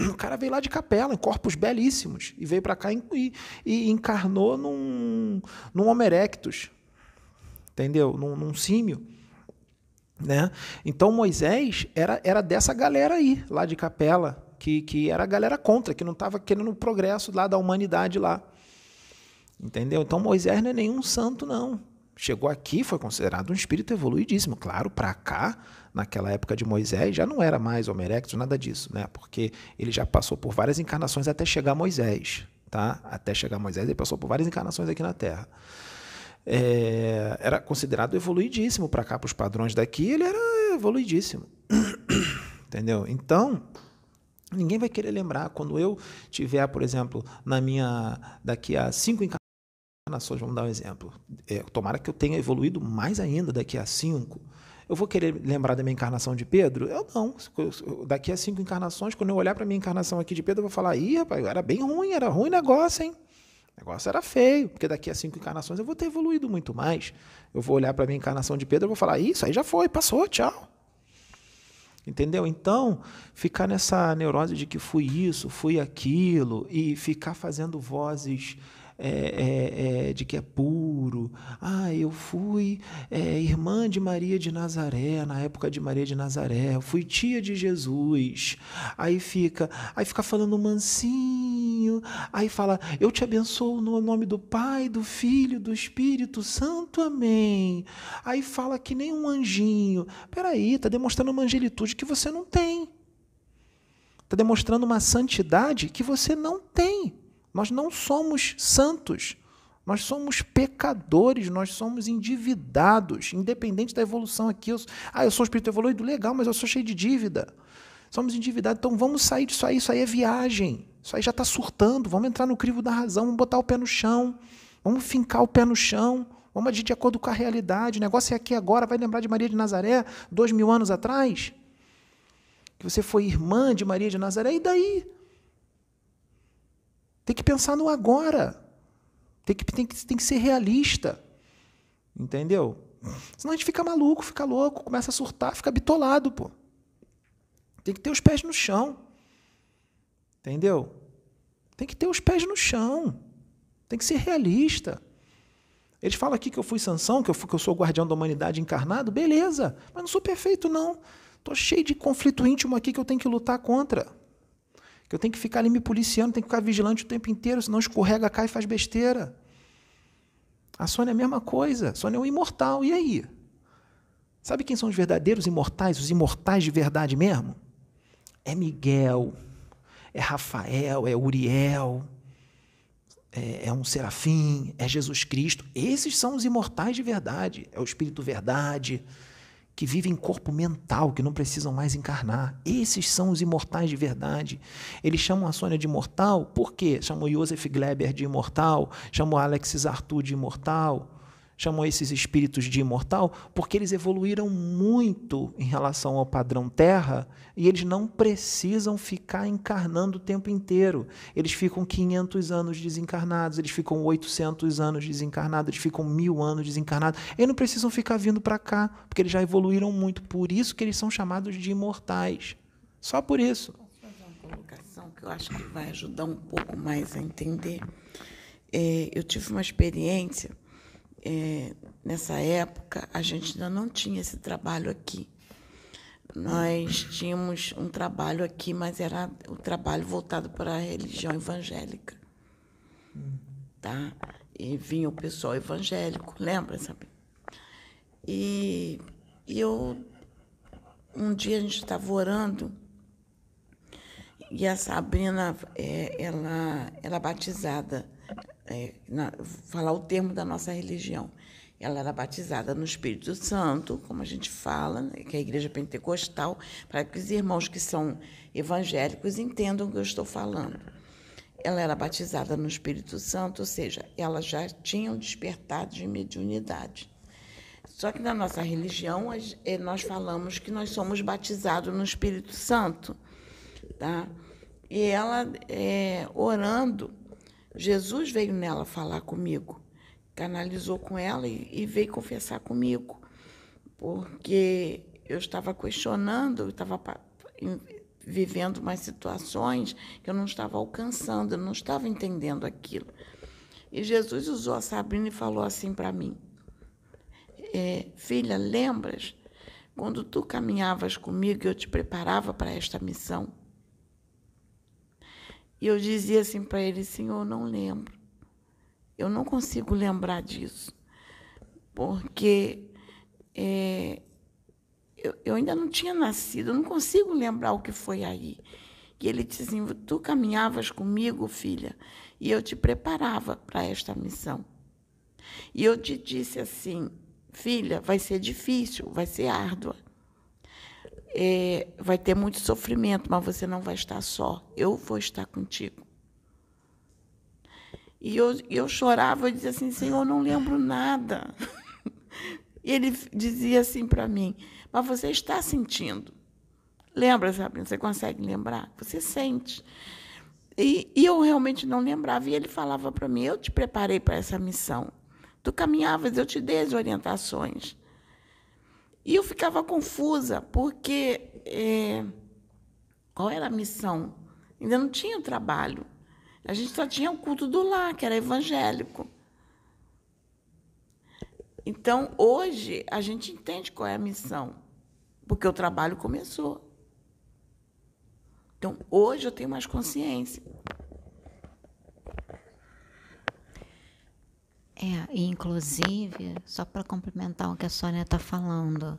O cara veio lá de capela, em corpos belíssimos, e veio para cá e, e, encarnou num, num erectus, entendeu? Num, num símio. Né? Então Moisés era, era dessa galera aí, lá de capela, que, que era a galera contra, que não estava querendo o progresso lá da humanidade lá. Entendeu? Então Moisés não é nenhum santo, não. Chegou aqui, foi considerado um espírito evoluidíssimo. Claro, para cá naquela época de Moisés, já não era mais Homo erectus, nada disso, né? Porque ele já passou por várias encarnações até chegar a Moisés, tá? Até chegar a Moisés, ele passou por várias encarnações aqui na Terra. É, era considerado evoluidíssimo para cá, para os padrões daqui, ele era evoluidíssimo. Entendeu? Então, ninguém vai querer lembrar. Quando eu tiver, por exemplo, na minha. daqui a cinco encarnações, vamos dar um exemplo. É, tomara que eu tenha evoluído mais ainda daqui a cinco. Eu vou querer lembrar da minha encarnação de Pedro? Eu não. Daqui a cinco encarnações, quando eu olhar para minha encarnação aqui de Pedro, eu vou falar: ih, rapaz, era bem ruim, era ruim negócio, hein? O negócio era feio, porque daqui a cinco encarnações eu vou ter evoluído muito mais. Eu vou olhar para minha encarnação de Pedro e vou falar: isso aí já foi, passou, tchau. Entendeu? Então, ficar nessa neurose de que fui isso, fui aquilo, e ficar fazendo vozes é, é, é, de que é puro. Ah, eu fui é, irmã de Maria de Nazaré, na época de Maria de Nazaré, eu fui tia de Jesus. Aí fica, aí fica falando mansinho, aí fala, eu te abençoo no nome do Pai, do Filho, do Espírito Santo, amém. Aí fala que nem um anjinho. Peraí, está demonstrando uma angelitude que você não tem. Está demonstrando uma santidade que você não tem. Nós não somos santos. Nós somos pecadores, nós somos endividados, independente da evolução aqui. Eu, ah, eu sou espírito evoluído, legal, mas eu sou cheio de dívida. Somos endividados, então vamos sair disso aí, isso aí é viagem. Isso aí já está surtando, vamos entrar no crivo da razão, vamos botar o pé no chão, vamos fincar o pé no chão, vamos agir de acordo com a realidade. O negócio é aqui agora, vai lembrar de Maria de Nazaré, dois mil anos atrás? Que você foi irmã de Maria de Nazaré, e daí? Tem que pensar no agora. Tem que, tem que, tem que ser realista. Entendeu? Senão a gente fica maluco, fica louco, começa a surtar, fica bitolado, pô. Tem que ter os pés no chão. Entendeu? Tem que ter os pés no chão. Tem que ser realista. Eles falam aqui que eu fui Sansão, que eu, fui, que eu sou o guardião da humanidade encarnado. Beleza, mas não sou perfeito, não. Estou cheio de conflito íntimo aqui que eu tenho que lutar contra que eu tenho que ficar ali me policiando, tenho que ficar vigilante o tempo inteiro, senão escorrega, cai e faz besteira. A Sônia é a mesma coisa. A Sônia é um imortal. E aí? Sabe quem são os verdadeiros imortais, os imortais de verdade mesmo? É Miguel, é Rafael, é Uriel, é, é um serafim, é Jesus Cristo. Esses são os imortais de verdade. É o Espírito Verdade, que vivem em corpo mental, que não precisam mais encarnar. Esses são os imortais de verdade. Eles chamam a Sônia de imortal, por quê? Chamam Joseph Gleber de imortal, chamam Alexis Arthur de imortal chamam esses espíritos de imortal porque eles evoluíram muito em relação ao padrão Terra e eles não precisam ficar encarnando o tempo inteiro. Eles ficam 500 anos desencarnados, eles ficam 800 anos desencarnados, eles ficam mil anos desencarnados. Eles não precisam ficar vindo para cá porque eles já evoluíram muito. Por isso que eles são chamados de imortais. Só por isso. Fazer uma colocação, que eu acho que vai ajudar um pouco mais a entender. É, eu tive uma experiência, é, nessa época, a gente ainda não tinha esse trabalho aqui. Nós tínhamos um trabalho aqui, mas era o trabalho voltado para a religião evangélica. Tá? E vinha o pessoal evangélico, lembra, sabe? E, e eu, um dia a gente estava orando e a Sabrina, é, ela, ela é batizada, é, na, falar o termo da nossa religião. Ela era batizada no Espírito Santo, como a gente fala, né, que é a igreja pentecostal, para que os irmãos que são evangélicos entendam o que eu estou falando. Ela era batizada no Espírito Santo, ou seja, ela já tinha despertado de mediunidade. Só que na nossa religião eh, nós falamos que nós somos batizados no Espírito Santo, tá? E ela é, orando, Jesus veio nela falar comigo, canalizou com ela e, e veio confessar comigo, porque eu estava questionando, eu estava vivendo umas situações que eu não estava alcançando, eu não estava entendendo aquilo. E Jesus usou a Sabrina e falou assim para mim: é, Filha, lembras quando tu caminhavas comigo e eu te preparava para esta missão? E eu dizia assim para ele: Senhor, não lembro. Eu não consigo lembrar disso, porque é, eu, eu, ainda não tinha nascido, eu não consigo lembrar o que foi aí. E ele disse assim: Tu caminhavas comigo, filha, e eu te preparava para esta missão. E eu te disse assim: Filha, vai ser difícil, vai ser árdua. É, vai ter muito sofrimento, mas você não vai estar só. Eu vou estar contigo. E eu, eu chorava e dizia assim: Senhor, não lembro nada. E ele dizia assim para mim: Mas você está sentindo. Lembra, Sabrina? Você consegue lembrar? Você sente. E, e eu realmente não lembrava. E ele falava para mim: Eu te preparei para essa missão. Tu caminhavas, eu te dei as orientações. E eu ficava confusa, porque é, qual era a missão? Ainda não tinha o trabalho. A gente só tinha o culto do lar, que era evangélico. Então, hoje, a gente entende qual é a missão, porque o trabalho começou. Então, hoje eu tenho mais consciência. É, inclusive, só para complementar o que a Sônia está falando,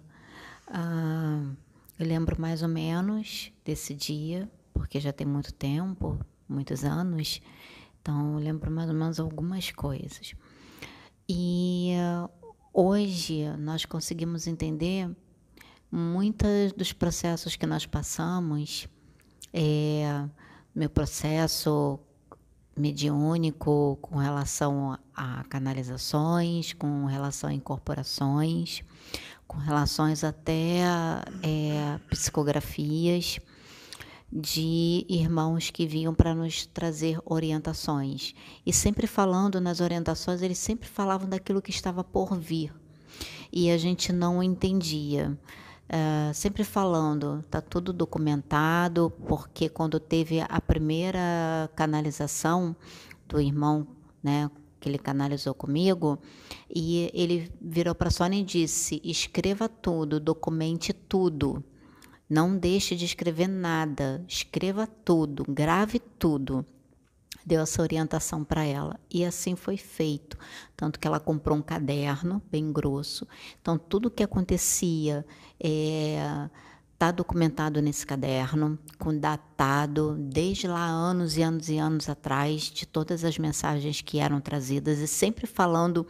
uh, eu lembro mais ou menos desse dia, porque já tem muito tempo, muitos anos, então eu lembro mais ou menos algumas coisas. E uh, hoje nós conseguimos entender muitos dos processos que nós passamos, é, meu processo mediúnico com relação a canalizações, com relação a incorporações, com relações até é, psicografias de irmãos que vinham para nos trazer orientações. E sempre falando nas orientações, eles sempre falavam daquilo que estava por vir. E a gente não entendia. Uh, sempre falando, está tudo documentado, porque quando teve a primeira canalização do irmão, né, que ele canalizou comigo, e ele virou para a Sônia e disse: escreva tudo, documente tudo. Não deixe de escrever nada, escreva tudo, grave tudo. Deu essa orientação para ela e assim foi feito. Tanto que ela comprou um caderno bem grosso. Então, tudo que acontecia é, está documentado nesse caderno, com datado desde lá anos e anos e anos atrás, de todas as mensagens que eram trazidas e sempre falando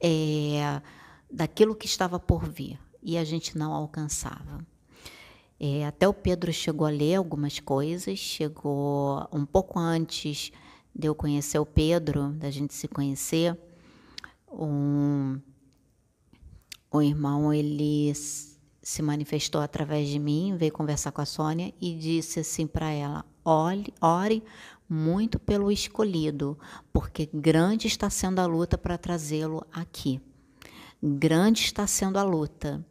é, daquilo que estava por vir e a gente não alcançava. É, até o Pedro chegou a ler algumas coisas, chegou um pouco antes de eu conhecer o Pedro, da gente se conhecer. Um, o irmão ele se manifestou através de mim, veio conversar com a Sônia e disse assim para ela: ore, ore muito pelo escolhido, porque grande está sendo a luta para trazê-lo aqui. Grande está sendo a luta.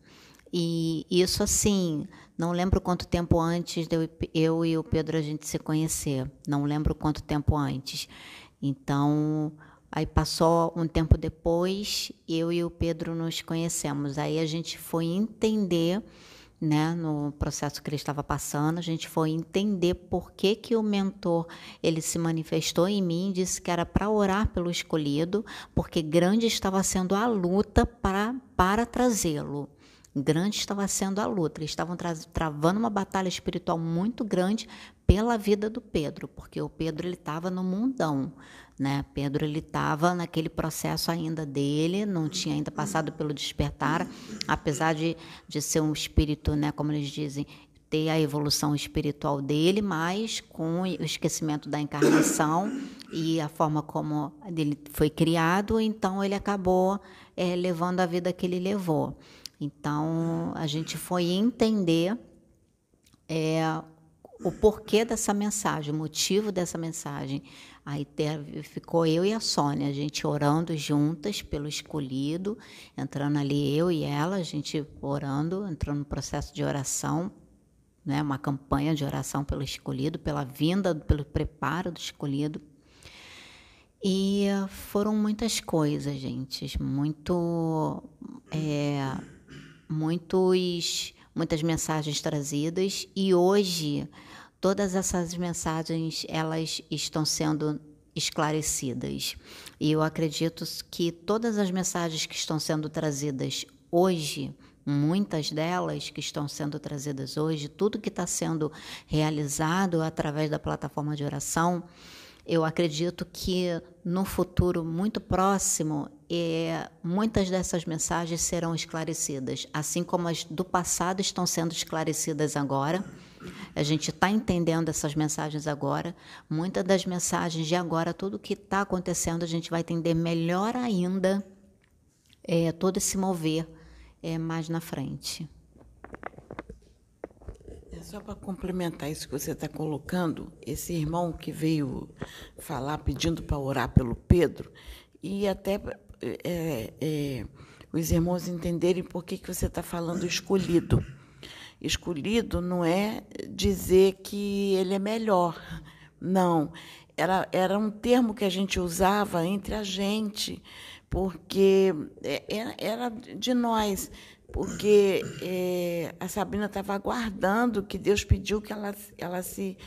E isso assim, não lembro quanto tempo antes de eu, eu e o Pedro a gente se conhecer. Não lembro quanto tempo antes. Então, aí passou um tempo depois, eu e o Pedro nos conhecemos. Aí a gente foi entender né, no processo que ele estava passando, a gente foi entender por que, que o mentor ele se manifestou em mim, disse que era para orar pelo escolhido, porque grande estava sendo a luta para, para trazê-lo. Grande estava sendo a luta, eles estavam tra travando uma batalha espiritual muito grande pela vida do Pedro, porque o Pedro ele estava no mundão, né? Pedro ele estava naquele processo ainda dele, não tinha ainda passado pelo despertar, apesar de, de ser um espírito, né, como eles dizem, ter a evolução espiritual dele, mas com o esquecimento da encarnação e a forma como ele foi criado, então ele acabou é, levando a vida que ele levou. Então a gente foi entender é, o porquê dessa mensagem, o motivo dessa mensagem. Aí ficou eu e a Sônia, a gente orando juntas pelo escolhido, entrando ali eu e ela, a gente orando, entrando no processo de oração, né, uma campanha de oração pelo escolhido, pela vinda, pelo preparo do escolhido. E foram muitas coisas, gente, muito, é, muitos, muitas mensagens trazidas e hoje todas essas mensagens elas estão sendo esclarecidas. E eu acredito que todas as mensagens que estão sendo trazidas hoje, muitas delas que estão sendo trazidas hoje, tudo que está sendo realizado através da plataforma de oração, eu acredito que no futuro muito próximo, é, muitas dessas mensagens serão esclarecidas, assim como as do passado estão sendo esclarecidas agora. A gente está entendendo essas mensagens agora. Muitas das mensagens de agora, tudo o que está acontecendo, a gente vai entender melhor ainda é, todo esse mover é, mais na frente. É só para complementar isso que você está colocando, esse irmão que veio falar pedindo para orar pelo Pedro, e até é, é, os irmãos entenderem por que, que você está falando escolhido escolhido não é dizer que ele é melhor. Não. Era, era um termo que a gente usava entre a gente, porque é, era, era de nós. Porque é, a Sabrina estava aguardando que Deus pediu que ela, ela se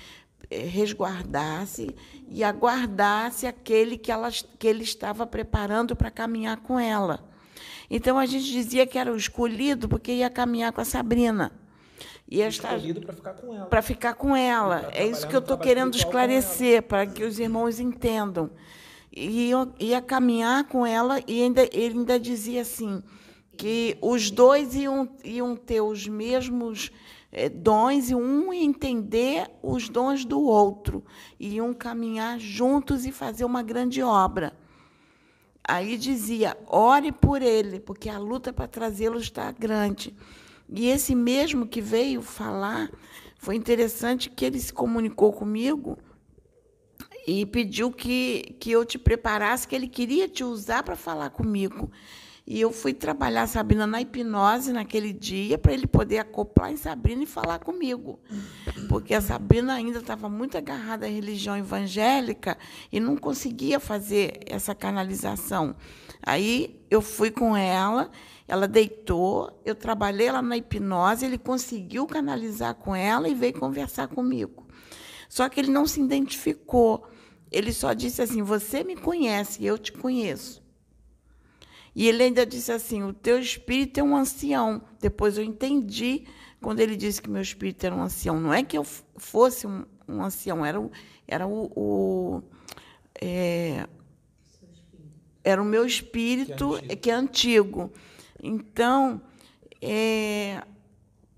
é, resguardasse e aguardasse aquele que, ela, que ele estava preparando para caminhar com ela. Então a gente dizia que era o escolhido porque ia caminhar com a Sabrina. E esta para ficar com ela. Para ficar com ela. É isso que eu estou querendo esclarecer, para que os irmãos entendam. E eu ia caminhar com ela, e ainda, ele ainda dizia assim: que os dois iam, iam ter os mesmos é, dons e um entender os dons do outro, iam caminhar juntos e fazer uma grande obra. Aí dizia: ore por ele, porque a luta para trazê-lo está grande. E esse mesmo que veio falar, foi interessante que ele se comunicou comigo e pediu que, que eu te preparasse, que ele queria te usar para falar comigo. E eu fui trabalhar Sabrina na hipnose naquele dia para ele poder acoplar em Sabrina e falar comigo. Porque a Sabrina ainda estava muito agarrada à religião evangélica e não conseguia fazer essa canalização. Aí eu fui com ela ela deitou, eu trabalhei lá na hipnose, ele conseguiu canalizar com ela e veio conversar comigo. Só que ele não se identificou. Ele só disse assim: Você me conhece, eu te conheço. E ele ainda disse assim: O teu espírito é um ancião. Depois eu entendi quando ele disse que meu espírito era um ancião. Não é que eu fosse um, um ancião, era o, era o, o é, era o meu espírito que é antigo. Que é antigo. Então, é,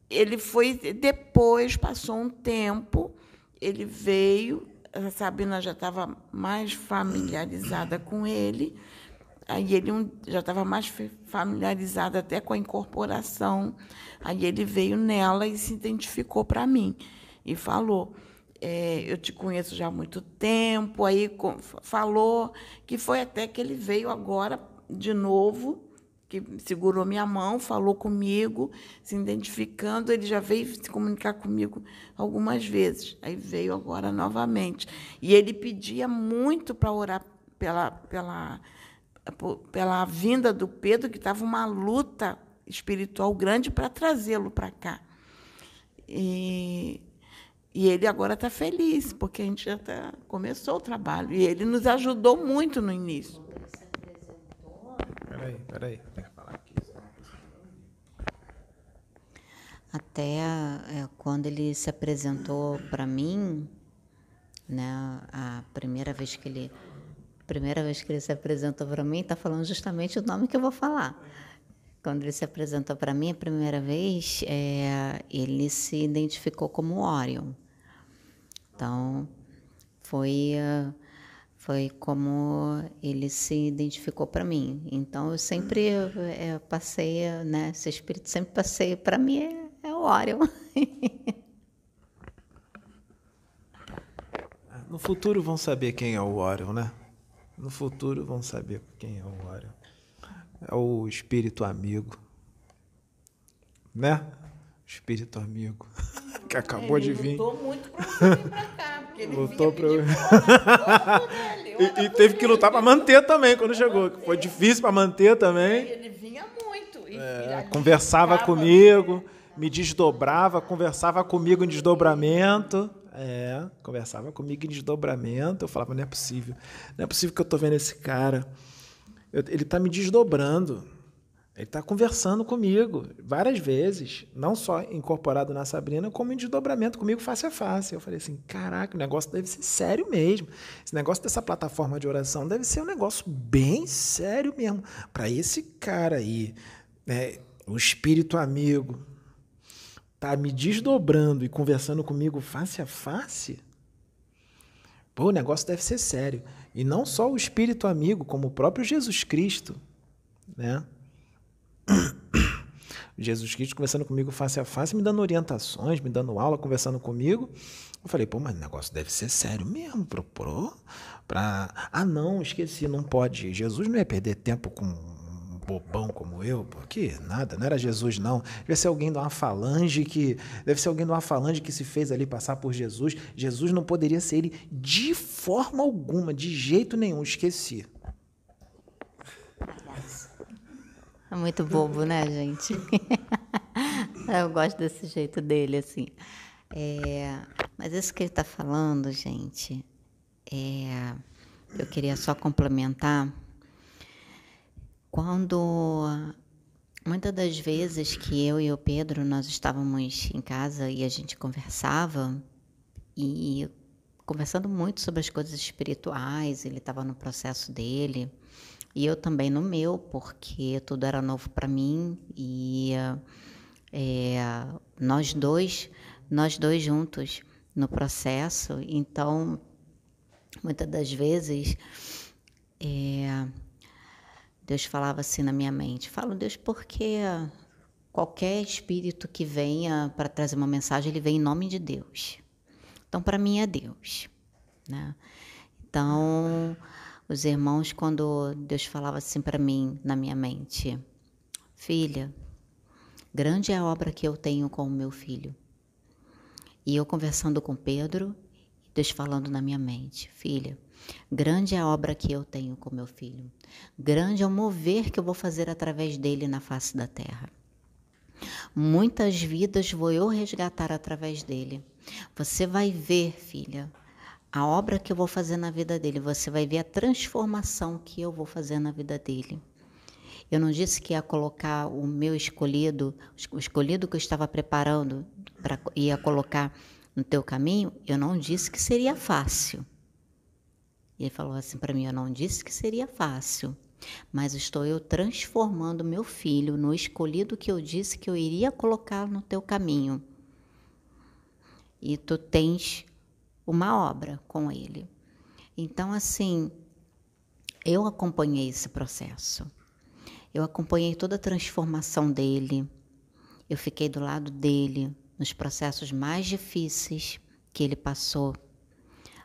ele foi depois, passou um tempo, ele veio, a Sabina já estava mais familiarizada com ele, aí ele já estava mais familiarizado até com a incorporação, aí ele veio nela e se identificou para mim e falou. É, eu te conheço já há muito tempo, aí falou que foi até que ele veio agora de novo que segurou minha mão, falou comigo, se identificando. Ele já veio se comunicar comigo algumas vezes. Aí veio agora novamente. E ele pedia muito para orar pela, pela, pela vinda do Pedro, que estava uma luta espiritual grande para trazê-lo para cá. E, e ele agora está feliz, porque a gente já tá, começou o trabalho. E ele nos ajudou muito no início. Peraí, peraí. Até é, quando ele se apresentou para mim, né, a primeira vez que ele primeira vez que ele se apresentou para mim, está falando justamente o nome que eu vou falar. Quando ele se apresentou para mim a primeira vez, é, ele se identificou como Orion. Então, foi foi como ele se identificou para mim. Então eu sempre é, passei, né? Esse espírito sempre passei para mim é, é, o Orion. no futuro vão saber quem é o Orion, né? No futuro vão saber quem é o Orion. É o espírito amigo, né? Espírito amigo que acabou ele de vir. Lutou muito para vir para cá, porque ele lutou para e, e teve que lutar para manter também quando chegou. Foi difícil para manter também. Ele vinha muito. É, conversava comigo, me desdobrava, conversava comigo em desdobramento. É, conversava comigo em desdobramento. Eu falava, não é possível. Não é possível que eu tô vendo esse cara. Eu, ele tá me desdobrando. Ele está conversando comigo várias vezes, não só incorporado na Sabrina, como em desdobramento comigo face a face. Eu falei assim: caraca, o negócio deve ser sério mesmo. Esse negócio dessa plataforma de oração deve ser um negócio bem sério mesmo. Para esse cara aí, né, o espírito amigo, tá me desdobrando e conversando comigo face a face. Pô, o negócio deve ser sério. E não só o espírito amigo, como o próprio Jesus Cristo, né? Jesus Cristo conversando comigo face a face, me dando orientações, me dando aula, conversando comigo. Eu falei, pô, mas o negócio deve ser sério mesmo, pro, pro, pra... Ah, não, esqueci, não pode. Jesus não ia perder tempo com um bobão como eu, porque nada, não era Jesus, não. Deve ser alguém de uma falange que. Deve ser alguém de uma falange que se fez ali passar por Jesus. Jesus não poderia ser ele de forma alguma, de jeito nenhum, esqueci. É muito bobo, né, gente? Eu gosto desse jeito dele, assim. É, mas isso que ele está falando, gente, é, eu queria só complementar. Quando muitas das vezes que eu e o Pedro nós estávamos em casa e a gente conversava e conversando muito sobre as coisas espirituais, ele estava no processo dele. E eu também no meu, porque tudo era novo para mim e é, nós dois, nós dois juntos no processo. Então, muitas das vezes, é, Deus falava assim na minha mente: falo, Deus, porque qualquer espírito que venha para trazer uma mensagem, ele vem em nome de Deus. Então, para mim é Deus, né? Então, os irmãos, quando Deus falava assim para mim, na minha mente: Filha, grande é a obra que eu tenho com o meu filho. E eu conversando com Pedro, Deus falando na minha mente: Filha, grande é a obra que eu tenho com meu filho. Grande é o mover que eu vou fazer através dele na face da terra. Muitas vidas vou eu resgatar através dele. Você vai ver, filha, a obra que eu vou fazer na vida dele, você vai ver a transformação que eu vou fazer na vida dele. Eu não disse que ia colocar o meu escolhido, o escolhido que eu estava preparando para ia colocar no teu caminho, eu não disse que seria fácil. Ele falou assim para mim, eu não disse que seria fácil, mas estou eu transformando meu filho no escolhido que eu disse que eu iria colocar no teu caminho. E tu tens uma obra com ele. Então, assim, eu acompanhei esse processo. Eu acompanhei toda a transformação dele. Eu fiquei do lado dele nos processos mais difíceis que ele passou,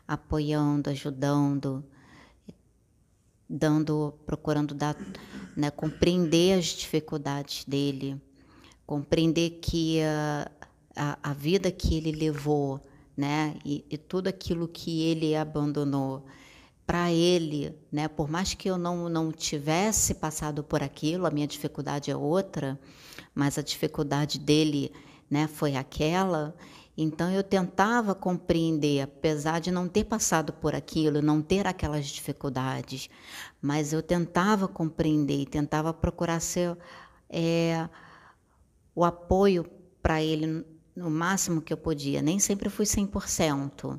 apoiando, ajudando. dando, procurando dar, né, compreender as dificuldades dele, compreender que a, a, a vida que ele levou, né, e, e tudo aquilo que ele abandonou, para ele, né? Por mais que eu não, não tivesse passado por aquilo, a minha dificuldade é outra, mas a dificuldade dele, né, foi aquela. Então eu tentava compreender, apesar de não ter passado por aquilo, não ter aquelas dificuldades, mas eu tentava compreender, tentava procurar ser é, o apoio para ele no máximo que eu podia. Nem sempre fui 100%,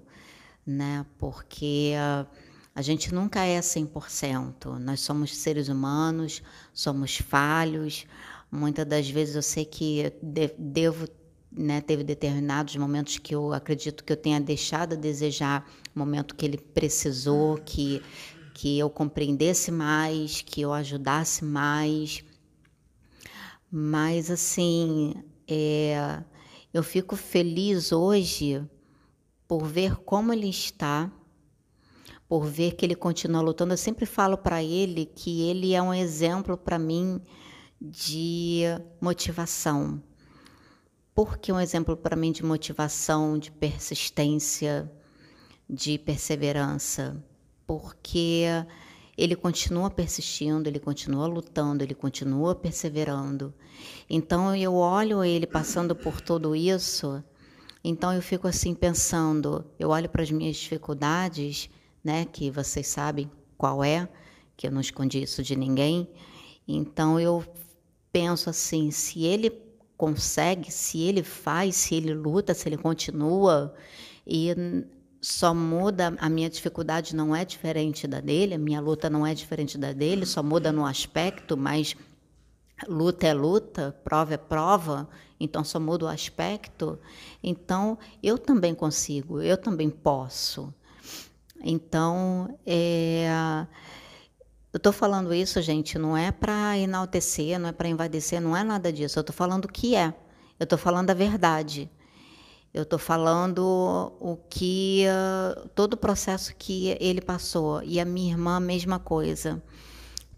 né? Porque uh, a gente nunca é 100%. Nós somos seres humanos, somos falhos. Muitas das vezes eu sei que devo, né, teve determinados momentos que eu acredito que eu tenha deixado a desejar, momento que ele precisou, que que eu compreendesse mais, que eu ajudasse mais. Mas assim, é, eu fico feliz hoje por ver como ele está por ver que ele continua lutando. Eu sempre falo para ele que ele é um exemplo para mim de motivação. Por que um exemplo para mim de motivação, de persistência, de perseverança? Porque ele continua persistindo, ele continua lutando, ele continua perseverando. Então eu olho ele passando por tudo isso, então eu fico assim pensando, eu olho para as minhas dificuldades né? Que vocês sabem qual é, que eu não escondi isso de ninguém. Então eu penso assim, se ele consegue, se ele faz, se ele luta, se ele continua e só muda, a minha dificuldade não é diferente da dele, a minha luta não é diferente da dele, só muda no aspecto, mas luta é luta, prova é prova, então só muda o aspecto. Então eu também consigo, eu também posso. Então, é, eu estou falando isso, gente, não é para enaltecer, não é para invadecer, não é nada disso. Eu estou falando o que é. Eu estou falando a verdade. Eu estou falando o que uh, todo o processo que ele passou e a minha irmã a mesma coisa.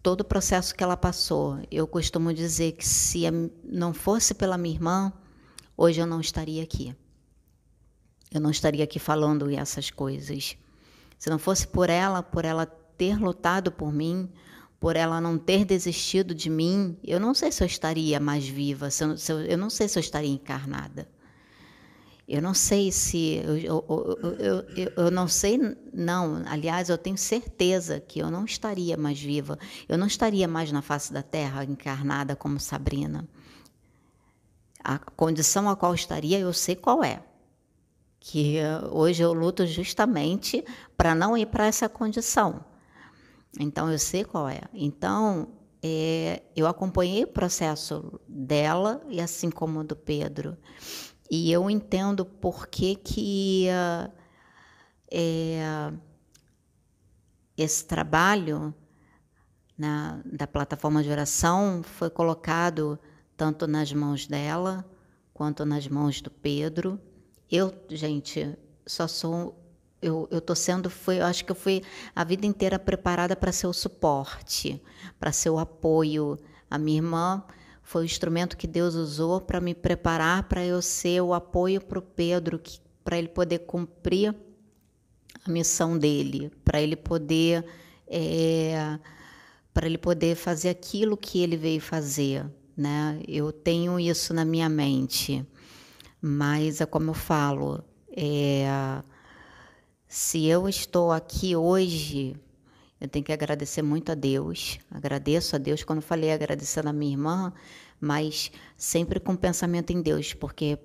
Todo o processo que ela passou. Eu costumo dizer que se não fosse pela minha irmã, hoje eu não estaria aqui. Eu não estaria aqui falando essas coisas. Se não fosse por ela, por ela ter lutado por mim, por ela não ter desistido de mim, eu não sei se eu estaria mais viva, se eu, se eu, eu não sei se eu estaria encarnada. Eu não sei se. Eu, eu, eu, eu, não sei, não. Aliás, eu tenho certeza que eu não estaria mais viva. Eu não estaria mais na face da terra encarnada como Sabrina. A condição a qual estaria, eu sei qual é que hoje eu luto justamente para não ir para essa condição. Então eu sei qual é. Então é, eu acompanhei o processo dela e assim como do Pedro e eu entendo por que que é, esse trabalho na, da plataforma de oração foi colocado tanto nas mãos dela quanto nas mãos do Pedro eu, gente, só sou. Eu, tô sendo, foi, eu acho que eu fui a vida inteira preparada para ser o suporte, para ser o apoio. A minha irmã foi o instrumento que Deus usou para me preparar para eu ser o apoio para o Pedro, para ele poder cumprir a missão dele, para ele poder é, para ele poder fazer aquilo que ele veio fazer, né? Eu tenho isso na minha mente. Mas é como eu falo, é, se eu estou aqui hoje, eu tenho que agradecer muito a Deus. Agradeço a Deus quando falei agradecendo a minha irmã, mas sempre com pensamento em Deus, porque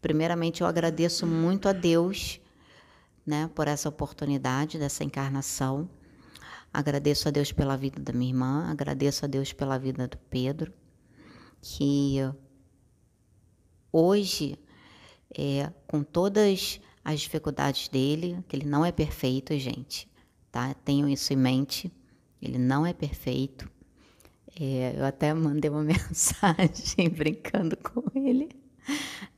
primeiramente eu agradeço muito a Deus, né, por essa oportunidade dessa encarnação. Agradeço a Deus pela vida da minha irmã, agradeço a Deus pela vida do Pedro, que hoje é, com todas as dificuldades dele, que ele não é perfeito, gente, tá? Tenham isso em mente. Ele não é perfeito. É, eu até mandei uma mensagem brincando com ele.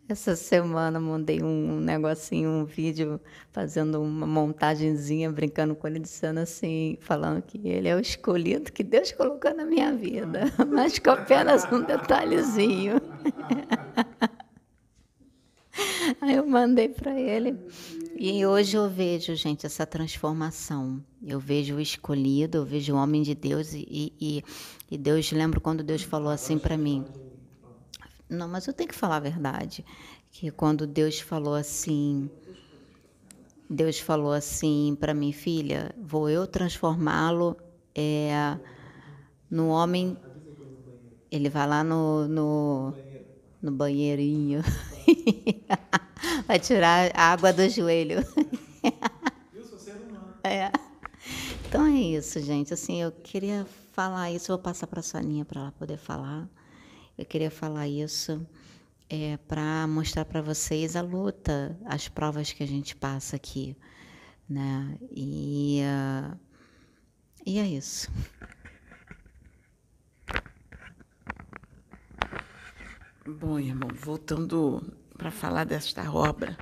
Essa semana mandei um negocinho, um vídeo, fazendo uma montagenzinha, brincando com ele, dizendo assim, falando que ele é o escolhido que Deus colocou na minha vida, mas com apenas um detalhezinho. Aí eu mandei para ele. E hoje eu vejo, gente, essa transformação. Eu vejo o escolhido, eu vejo o homem de Deus e, e, e Deus, lembro quando Deus falou assim para mim. Não, mas eu tenho que falar a verdade. Que quando Deus falou assim, Deus falou assim para mim, filha, vou eu transformá-lo é, no homem. Ele vai lá no, no, no banheirinho. vai tirar a água do joelho. é. Então é isso, gente. Assim, eu queria falar isso. Eu vou passar para a Soninha para ela poder falar. Eu queria falar isso é, para mostrar para vocês a luta, as provas que a gente passa aqui, né? E, uh, e é isso. Bom, irmão, voltando para falar desta obra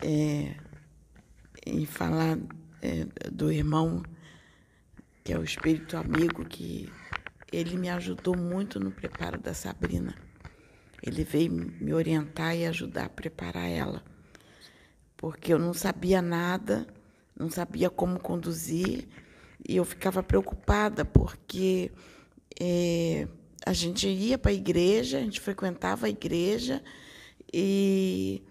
é, e falar é, do irmão que é o espírito amigo que ele me ajudou muito no preparo da Sabrina. Ele veio me orientar e ajudar a preparar ela, porque eu não sabia nada, não sabia como conduzir e eu ficava preocupada porque é, a gente ia para a igreja, a gente frequentava a igreja e,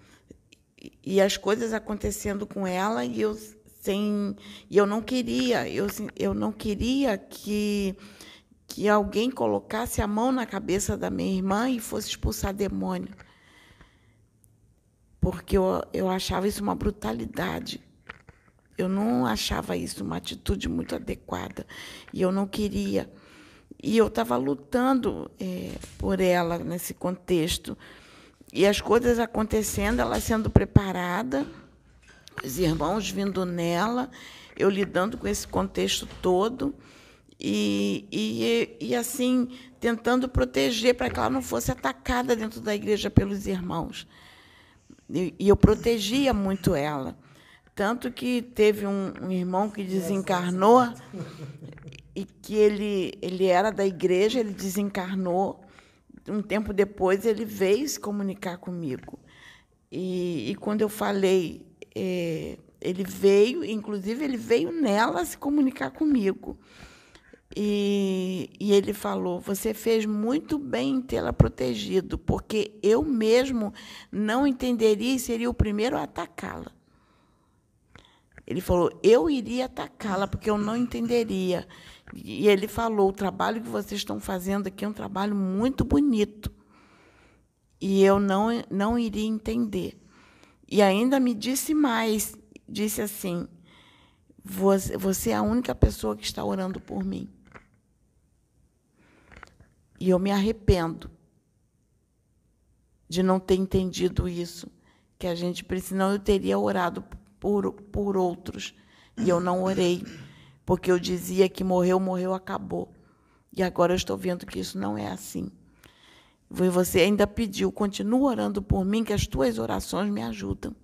e as coisas acontecendo com ela e eu sem e eu não queria eu, eu não queria que que alguém colocasse a mão na cabeça da minha irmã e fosse expulsar demônio. Porque eu, eu achava isso uma brutalidade. Eu não achava isso uma atitude muito adequada. E eu não queria. E eu estava lutando é, por ela nesse contexto e as coisas acontecendo, ela sendo preparada, os irmãos vindo nela, eu lidando com esse contexto todo e, e, e assim tentando proteger para que ela não fosse atacada dentro da igreja pelos irmãos. E, e eu protegia muito ela. Tanto que teve um, um irmão que desencarnou e que ele, ele era da igreja, ele desencarnou um tempo depois ele veio se comunicar comigo. E, e quando eu falei, é, ele veio, inclusive ele veio nela se comunicar comigo. E, e ele falou: Você fez muito bem em tê-la protegido, porque eu mesmo não entenderia e seria o primeiro a atacá-la. Ele falou: Eu iria atacá-la, porque eu não entenderia. E ele falou: o trabalho que vocês estão fazendo aqui é um trabalho muito bonito. E eu não, não iria entender. E ainda me disse mais: disse assim, você, você é a única pessoa que está orando por mim. E eu me arrependo de não ter entendido isso, que a gente precisa. Eu teria orado por, por outros, e eu não orei porque eu dizia que morreu, morreu, acabou. E agora eu estou vendo que isso não é assim. E você ainda pediu, continua orando por mim, que as tuas orações me ajudam.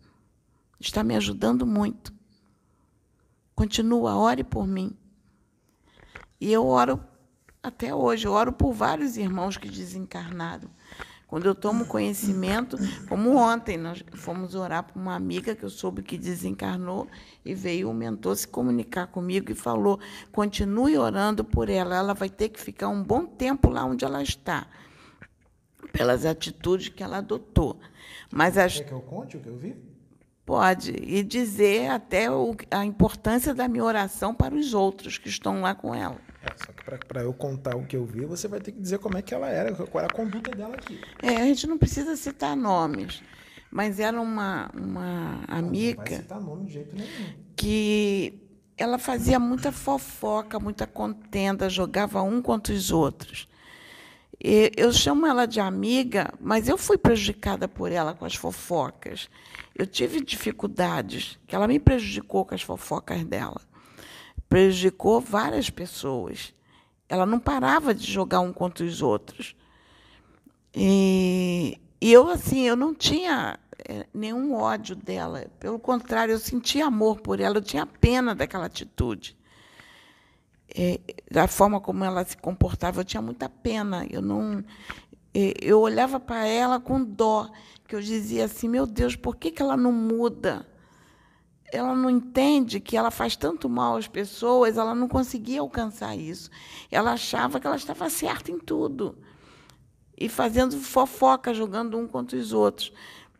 Está me ajudando muito. Continua, ore por mim. E eu oro até hoje, eu oro por vários irmãos que desencarnaram. Quando eu tomo conhecimento, como ontem, nós fomos orar para uma amiga que eu soube que desencarnou e veio o mentor se comunicar comigo e falou: continue orando por ela, ela vai ter que ficar um bom tempo lá onde ela está, pelas atitudes que ela adotou. Mas as... Quer que eu conte o que eu vi? Pode, e dizer até o, a importância da minha oração para os outros que estão lá com ela. É, só que para eu contar o que eu vi, você vai ter que dizer como é que ela era, qual era a conduta dela aqui. É, a gente não precisa citar nomes, mas era uma, uma amiga. Não vai citar nome de jeito nenhum. Que ela fazia muita fofoca, muita contenda, jogava um contra os outros. E eu chamo ela de amiga, mas eu fui prejudicada por ela com as fofocas. Eu tive dificuldades, que ela me prejudicou com as fofocas dela prejudicou várias pessoas. Ela não parava de jogar um contra os outros. E, E eu, assim, eu não tinha é, nenhum ódio dela. Pelo contrário, eu sentia amor por ela, eu tinha pena daquela atitude. É, da forma como ela se comportava, eu tinha muita pena. Eu não, é, eu olhava para ela com dó, que eu dizia assim: meu Deus, por que, que ela não muda? Ela não entende que ela faz tanto mal às pessoas, ela não conseguia alcançar isso. Ela achava que ela estava certa em tudo e fazendo fofoca, jogando um contra os outros.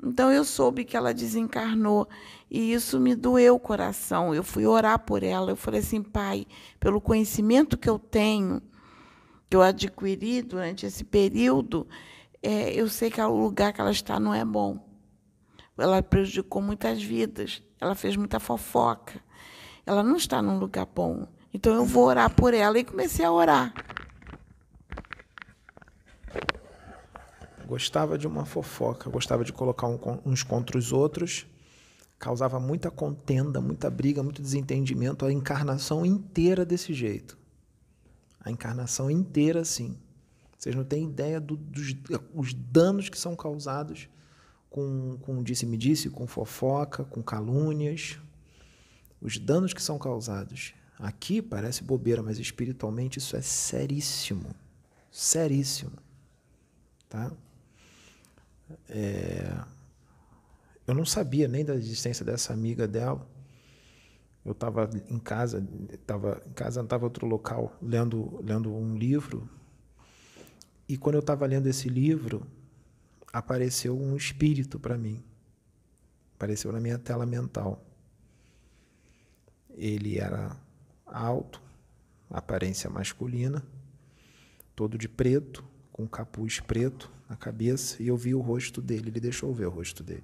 Então eu soube que ela desencarnou e isso me doeu o coração. Eu fui orar por ela. Eu falei assim, pai, pelo conhecimento que eu tenho, que eu adquiri durante esse período, é, eu sei que o lugar que ela está não é bom. Ela prejudicou muitas vidas, ela fez muita fofoca. Ela não está num lugar bom. Então eu vou orar por ela e comecei a orar. Gostava de uma fofoca, gostava de colocar uns contra os outros, causava muita contenda, muita briga, muito desentendimento, a encarnação inteira desse jeito. A encarnação inteira, assim. Vocês não têm ideia do, dos os danos que são causados com, com disse-me-disse, com fofoca, com calúnias. Os danos que são causados. Aqui parece bobeira, mas espiritualmente isso é seríssimo. Seríssimo. Tá? É... Eu não sabia nem da existência dessa amiga dela. Eu estava em casa, estava em casa, estava outro local, lendo, lendo um livro. E quando eu estava lendo esse livro, apareceu um espírito para mim. Apareceu na minha tela mental. Ele era alto, aparência masculina, todo de preto, com capuz preto na cabeça, e eu vi o rosto dele. Ele deixou ver o rosto dele.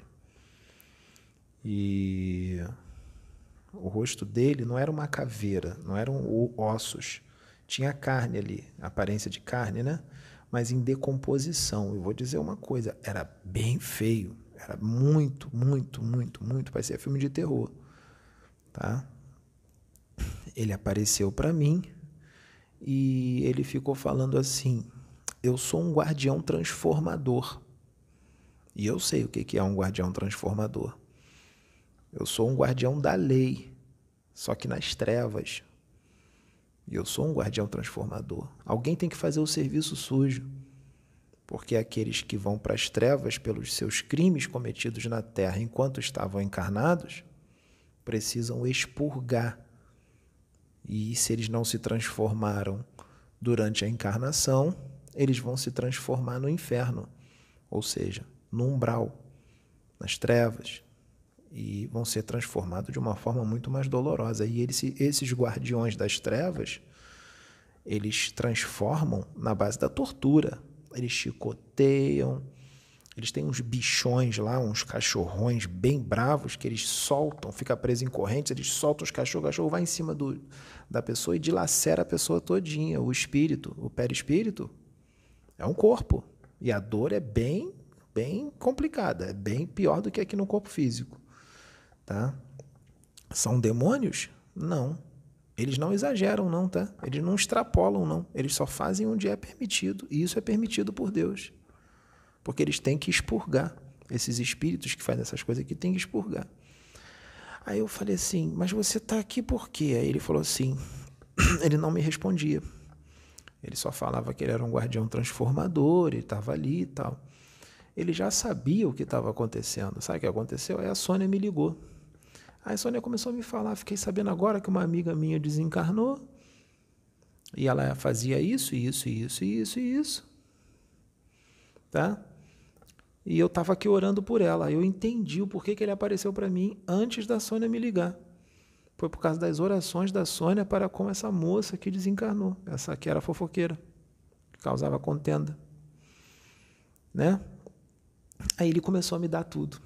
E o rosto dele não era uma caveira, não eram ossos. Tinha carne ali, aparência de carne, né? Mas em decomposição. Eu vou dizer uma coisa, era bem feio. Era muito, muito, muito, muito. Parecia filme de terror. Tá? Ele apareceu para mim e ele ficou falando assim: Eu sou um guardião transformador. E eu sei o que é um guardião transformador. Eu sou um guardião da lei, só que nas trevas. E eu sou um guardião transformador. Alguém tem que fazer o serviço sujo. Porque aqueles que vão para as trevas pelos seus crimes cometidos na terra enquanto estavam encarnados, precisam expurgar. E se eles não se transformaram durante a encarnação, eles vão se transformar no inferno, ou seja, no umbral, nas trevas, e vão ser transformados de uma forma muito mais dolorosa. E eles, esses guardiões das trevas, eles transformam na base da tortura. Eles chicoteiam, eles têm uns bichões lá, uns cachorrões bem bravos que eles soltam, fica preso em correntes, eles soltam os cachorros, o cachorro vai em cima do, da pessoa e dilacera a pessoa todinha. O espírito, o perispírito, é um corpo. E a dor é bem, bem complicada, é bem pior do que aqui no corpo físico. Tá? São demônios? Não. Eles não exageram, não, tá? Eles não extrapolam, não. Eles só fazem onde é permitido. E isso é permitido por Deus. Porque eles têm que expurgar. Esses espíritos que fazem essas coisas aqui têm que expurgar. Aí eu falei assim, mas você está aqui por quê? Aí ele falou assim, ele não me respondia. Ele só falava que ele era um guardião transformador, ele estava ali e tal. Ele já sabia o que estava acontecendo. Sabe o que aconteceu? Aí a Sônia me ligou. Aí a Sônia começou a me falar, fiquei sabendo agora que uma amiga minha desencarnou e ela fazia isso, isso, isso, isso isso. Tá? E eu estava aqui orando por ela. Eu entendi o porquê que ele apareceu para mim antes da Sônia me ligar. Foi por causa das orações da Sônia para com essa moça que desencarnou, essa que era fofoqueira, que causava contenda. Né? Aí ele começou a me dar tudo.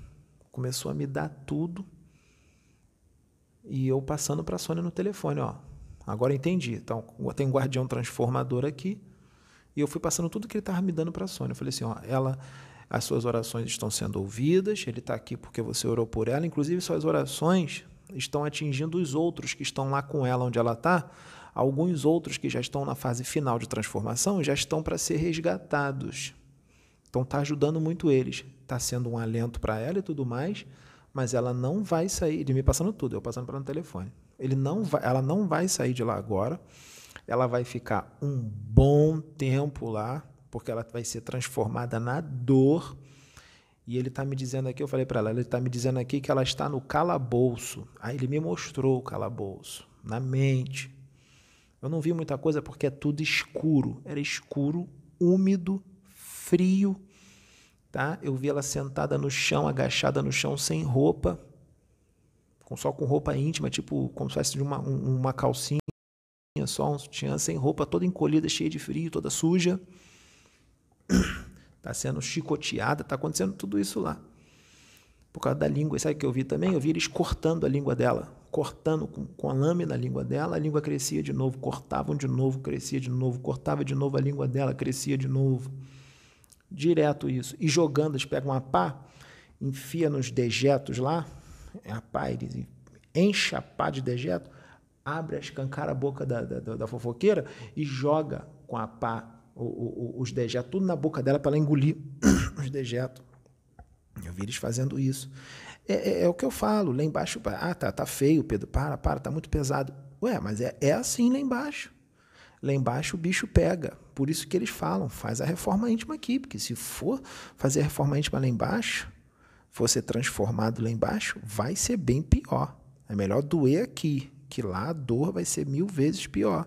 Começou a me dar tudo e eu passando para a Sônia no telefone, ó. Agora entendi. Então, tem um guardião transformador aqui. E eu fui passando tudo que ele estava me dando para a Sônia. Eu falei assim, ó, ela, as suas orações estão sendo ouvidas, ele está aqui porque você orou por ela. Inclusive, suas orações estão atingindo os outros que estão lá com ela onde ela está. Alguns outros que já estão na fase final de transformação já estão para ser resgatados. Então tá ajudando muito eles. Tá sendo um alento para ela e tudo mais, mas ela não vai sair, de me passando tudo, eu passando no telefone. Ele não vai, ela não vai sair de lá agora. Ela vai ficar um bom tempo lá, porque ela vai ser transformada na dor. E ele está me dizendo aqui, eu falei para ela, ele está me dizendo aqui que ela está no calabouço. Aí ele me mostrou o calabouço, na mente. Eu não vi muita coisa porque é tudo escuro. Era escuro, úmido, frio, tá? Eu vi ela sentada no chão, agachada no chão, sem roupa, com só com roupa íntima, tipo como se fosse uma, uma calcinha, só um sutiã, sem roupa, toda encolhida, cheia de frio, toda suja. Tá sendo chicoteada, tá acontecendo tudo isso lá. Por causa da língua. Sabe o que eu vi também? Eu vi eles cortando a língua dela. Cortando com, com a lâmina a língua dela, a língua crescia de novo, cortavam de novo, crescia de novo, cortava de novo a língua dela, crescia de novo. Direto isso. E jogando, eles pegam uma pá, enfia nos dejetos lá, é a pá, eles enchem a pá de dejeto, abre, escancara a boca da, da, da fofoqueira e joga com a pá o, o, os dejetos, tudo na boca dela para ela engolir os dejetos. Eu vi eles fazendo isso. É, é, é, o que eu falo, lá embaixo, ah, tá, tá feio, Pedro, para, para, tá muito pesado. Ué, mas é, é assim lá embaixo. Lá embaixo o bicho pega. Por isso que eles falam, faz a reforma íntima aqui, porque se for fazer a reforma íntima lá embaixo, for ser transformado lá embaixo, vai ser bem pior. É melhor doer aqui, que lá a dor vai ser mil vezes pior.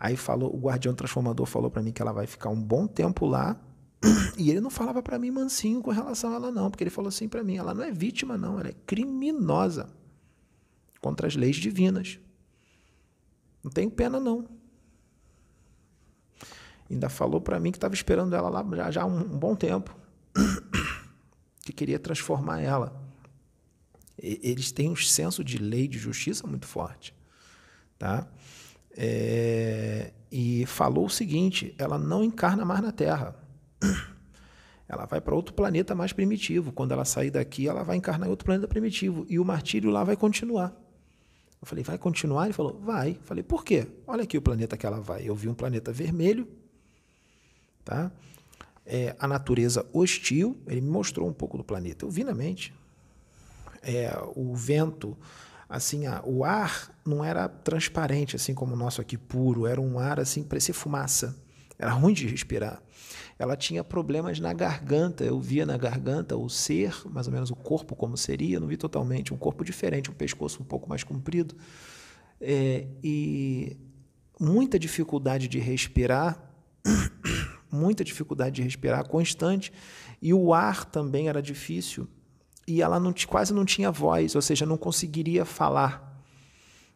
Aí falou, o guardião transformador falou para mim que ela vai ficar um bom tempo lá. E ele não falava para mim mansinho com relação a ela não, porque ele falou assim para mim, ela não é vítima não, ela é criminosa contra as leis divinas. Não tenho pena não. Ainda falou para mim que estava esperando ela lá já, já um, um bom tempo. que queria transformar ela. E, eles têm um senso de lei de justiça muito forte. Tá? É, e falou o seguinte: ela não encarna mais na Terra. Ela vai para outro planeta mais primitivo. Quando ela sair daqui, ela vai encarnar em outro planeta primitivo. E o martírio lá vai continuar. Eu falei, vai continuar? Ele falou, vai. Eu falei, por quê? Olha aqui o planeta que ela vai. Eu vi um planeta vermelho, tá? É, a natureza hostil, ele me mostrou um pouco do planeta. Eu vi na mente. É, o vento, assim, o ar não era transparente, assim como o nosso aqui, puro. Era um ar, assim, parecia fumaça. Era ruim de respirar. Ela tinha problemas na garganta. Eu via na garganta o ser, mais ou menos o corpo como seria. Não vi totalmente. Um corpo diferente, um pescoço um pouco mais comprido. É, e muita dificuldade de respirar muita dificuldade de respirar constante e o ar também era difícil e ela não, quase não tinha voz, ou seja, não conseguiria falar.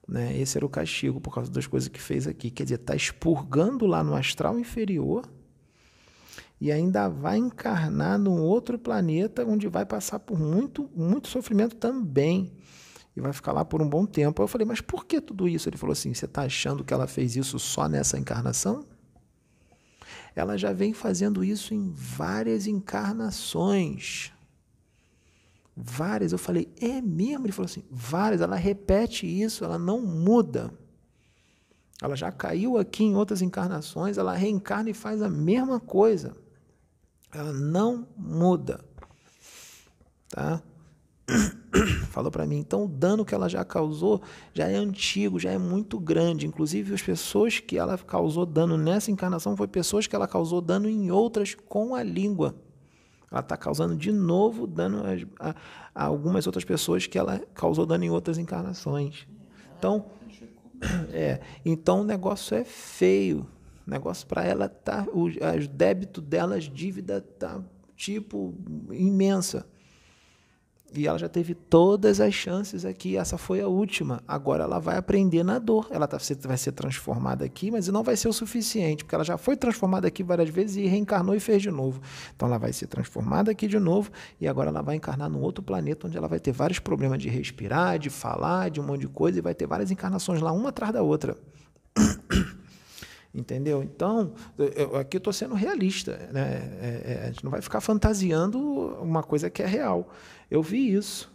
Né? Esse era o castigo por causa das coisas que fez aqui. Quer dizer, está expurgando lá no astral inferior e ainda vai encarnar num outro planeta onde vai passar por muito, muito sofrimento também. E vai ficar lá por um bom tempo. Eu falei, mas por que tudo isso? Ele falou assim: você está achando que ela fez isso só nessa encarnação? Ela já vem fazendo isso em várias encarnações. Várias. Eu falei, é mesmo? Ele falou assim, várias. Ela repete isso, ela não muda. Ela já caiu aqui em outras encarnações, ela reencarna e faz a mesma coisa. Ela não muda. Tá? falou para mim. Então, o dano que ela já causou já é antigo, já é muito grande. Inclusive, as pessoas que ela causou dano nessa encarnação foi pessoas que ela causou dano em outras com a língua. Ela está causando de novo dano a, a, algumas outras pessoas que ela causou dano em outras encarnações. Então, é, então o negócio é feio. O negócio para ela tá, o débito dela, as dívidas tá tipo imensa. E ela já teve todas as chances aqui, essa foi a última. Agora ela vai aprender na dor. Ela tá, vai ser transformada aqui, mas não vai ser o suficiente, porque ela já foi transformada aqui várias vezes e reencarnou e fez de novo. Então ela vai ser transformada aqui de novo e agora ela vai encarnar num outro planeta onde ela vai ter vários problemas de respirar, de falar, de um monte de coisa e vai ter várias encarnações lá, uma atrás da outra. Entendeu? Então, eu, aqui eu estou sendo realista. Né? É, é, a gente não vai ficar fantasiando uma coisa que é real. Eu vi isso.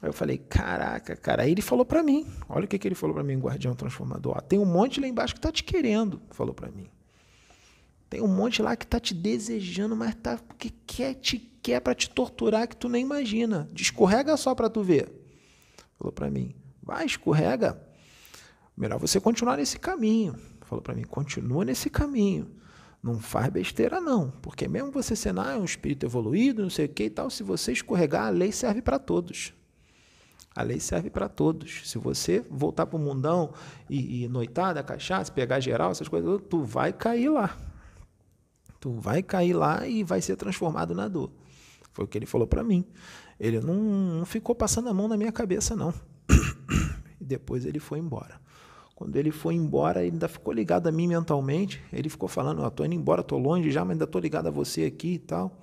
Aí eu falei, caraca, cara. Aí ele falou para mim, olha o que, que ele falou para mim, guardião transformador. Ó, tem um monte lá embaixo que tá te querendo, falou para mim. Tem um monte lá que tá te desejando, mas tá porque quer te quer para te torturar que tu nem imagina. Escorrega só para tu ver. Falou para mim. Vai, escorrega. Melhor você continuar nesse caminho. Falou para mim, continua nesse caminho. Não faz besteira não, porque mesmo você sendo ah, um espírito evoluído, não sei o que e tal, se você escorregar, a lei serve para todos. A lei serve para todos. Se você voltar para o mundão e, e noitada, cachaça, pegar geral, essas coisas, tu vai cair lá. Tu vai cair lá e vai ser transformado na dor. Foi o que ele falou para mim. Ele não, não ficou passando a mão na minha cabeça, não. e depois ele foi embora. Quando ele foi embora, ele ainda ficou ligado a mim mentalmente. Ele ficou falando: oh, tô indo embora, tô longe já, mas ainda tô ligado a você aqui e tal.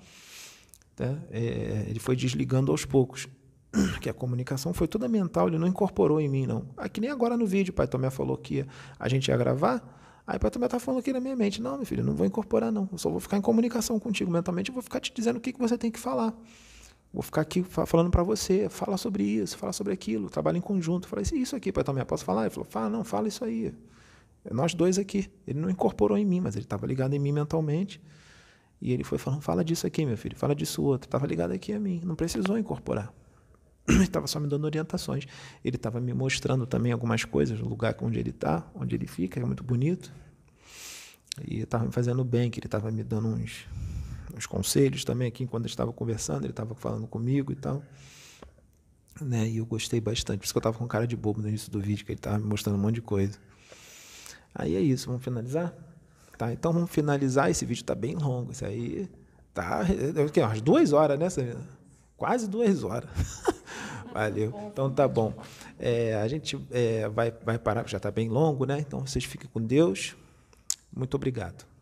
Tá? É, ele foi desligando aos poucos. Que a comunicação foi toda mental, ele não incorporou em mim, não. Aqui nem agora no vídeo, pai Tomé falou que a gente ia gravar. Aí o pai Tomé tá falando aqui na minha mente: não, meu filho, não vou incorporar, não. Eu só vou ficar em comunicação contigo mentalmente, eu vou ficar te dizendo o que, que você tem que falar. Vou ficar aqui falando para você, fala sobre isso, fala sobre aquilo, trabalha em conjunto. Falei, isso aqui, pai Tomé, posso falar? Ele falou, fala, não, fala isso aí. É nós dois aqui. Ele não incorporou em mim, mas ele estava ligado em mim mentalmente. E ele foi falando, fala disso aqui, meu filho, fala disso outro. Estava ligado aqui a mim, não precisou incorporar. Ele estava só me dando orientações. Ele estava me mostrando também algumas coisas, o lugar onde ele está, onde ele fica, é muito bonito. E estava me fazendo bem, que ele estava me dando uns, os conselhos também aqui quando estava conversando, ele estava falando comigo e tal. Né? E eu gostei bastante. Por isso que eu estava com cara de bobo no início do vídeo, que ele estava me mostrando um monte de coisa. Aí é isso, vamos finalizar? Tá, então vamos finalizar. Esse vídeo está bem longo. Isso aí tá. É, é, umas duas horas, né? Quase duas horas. Valeu. Então tá bom. É, a gente é, vai, vai parar, já está bem longo, né? Então vocês fiquem com Deus. Muito obrigado.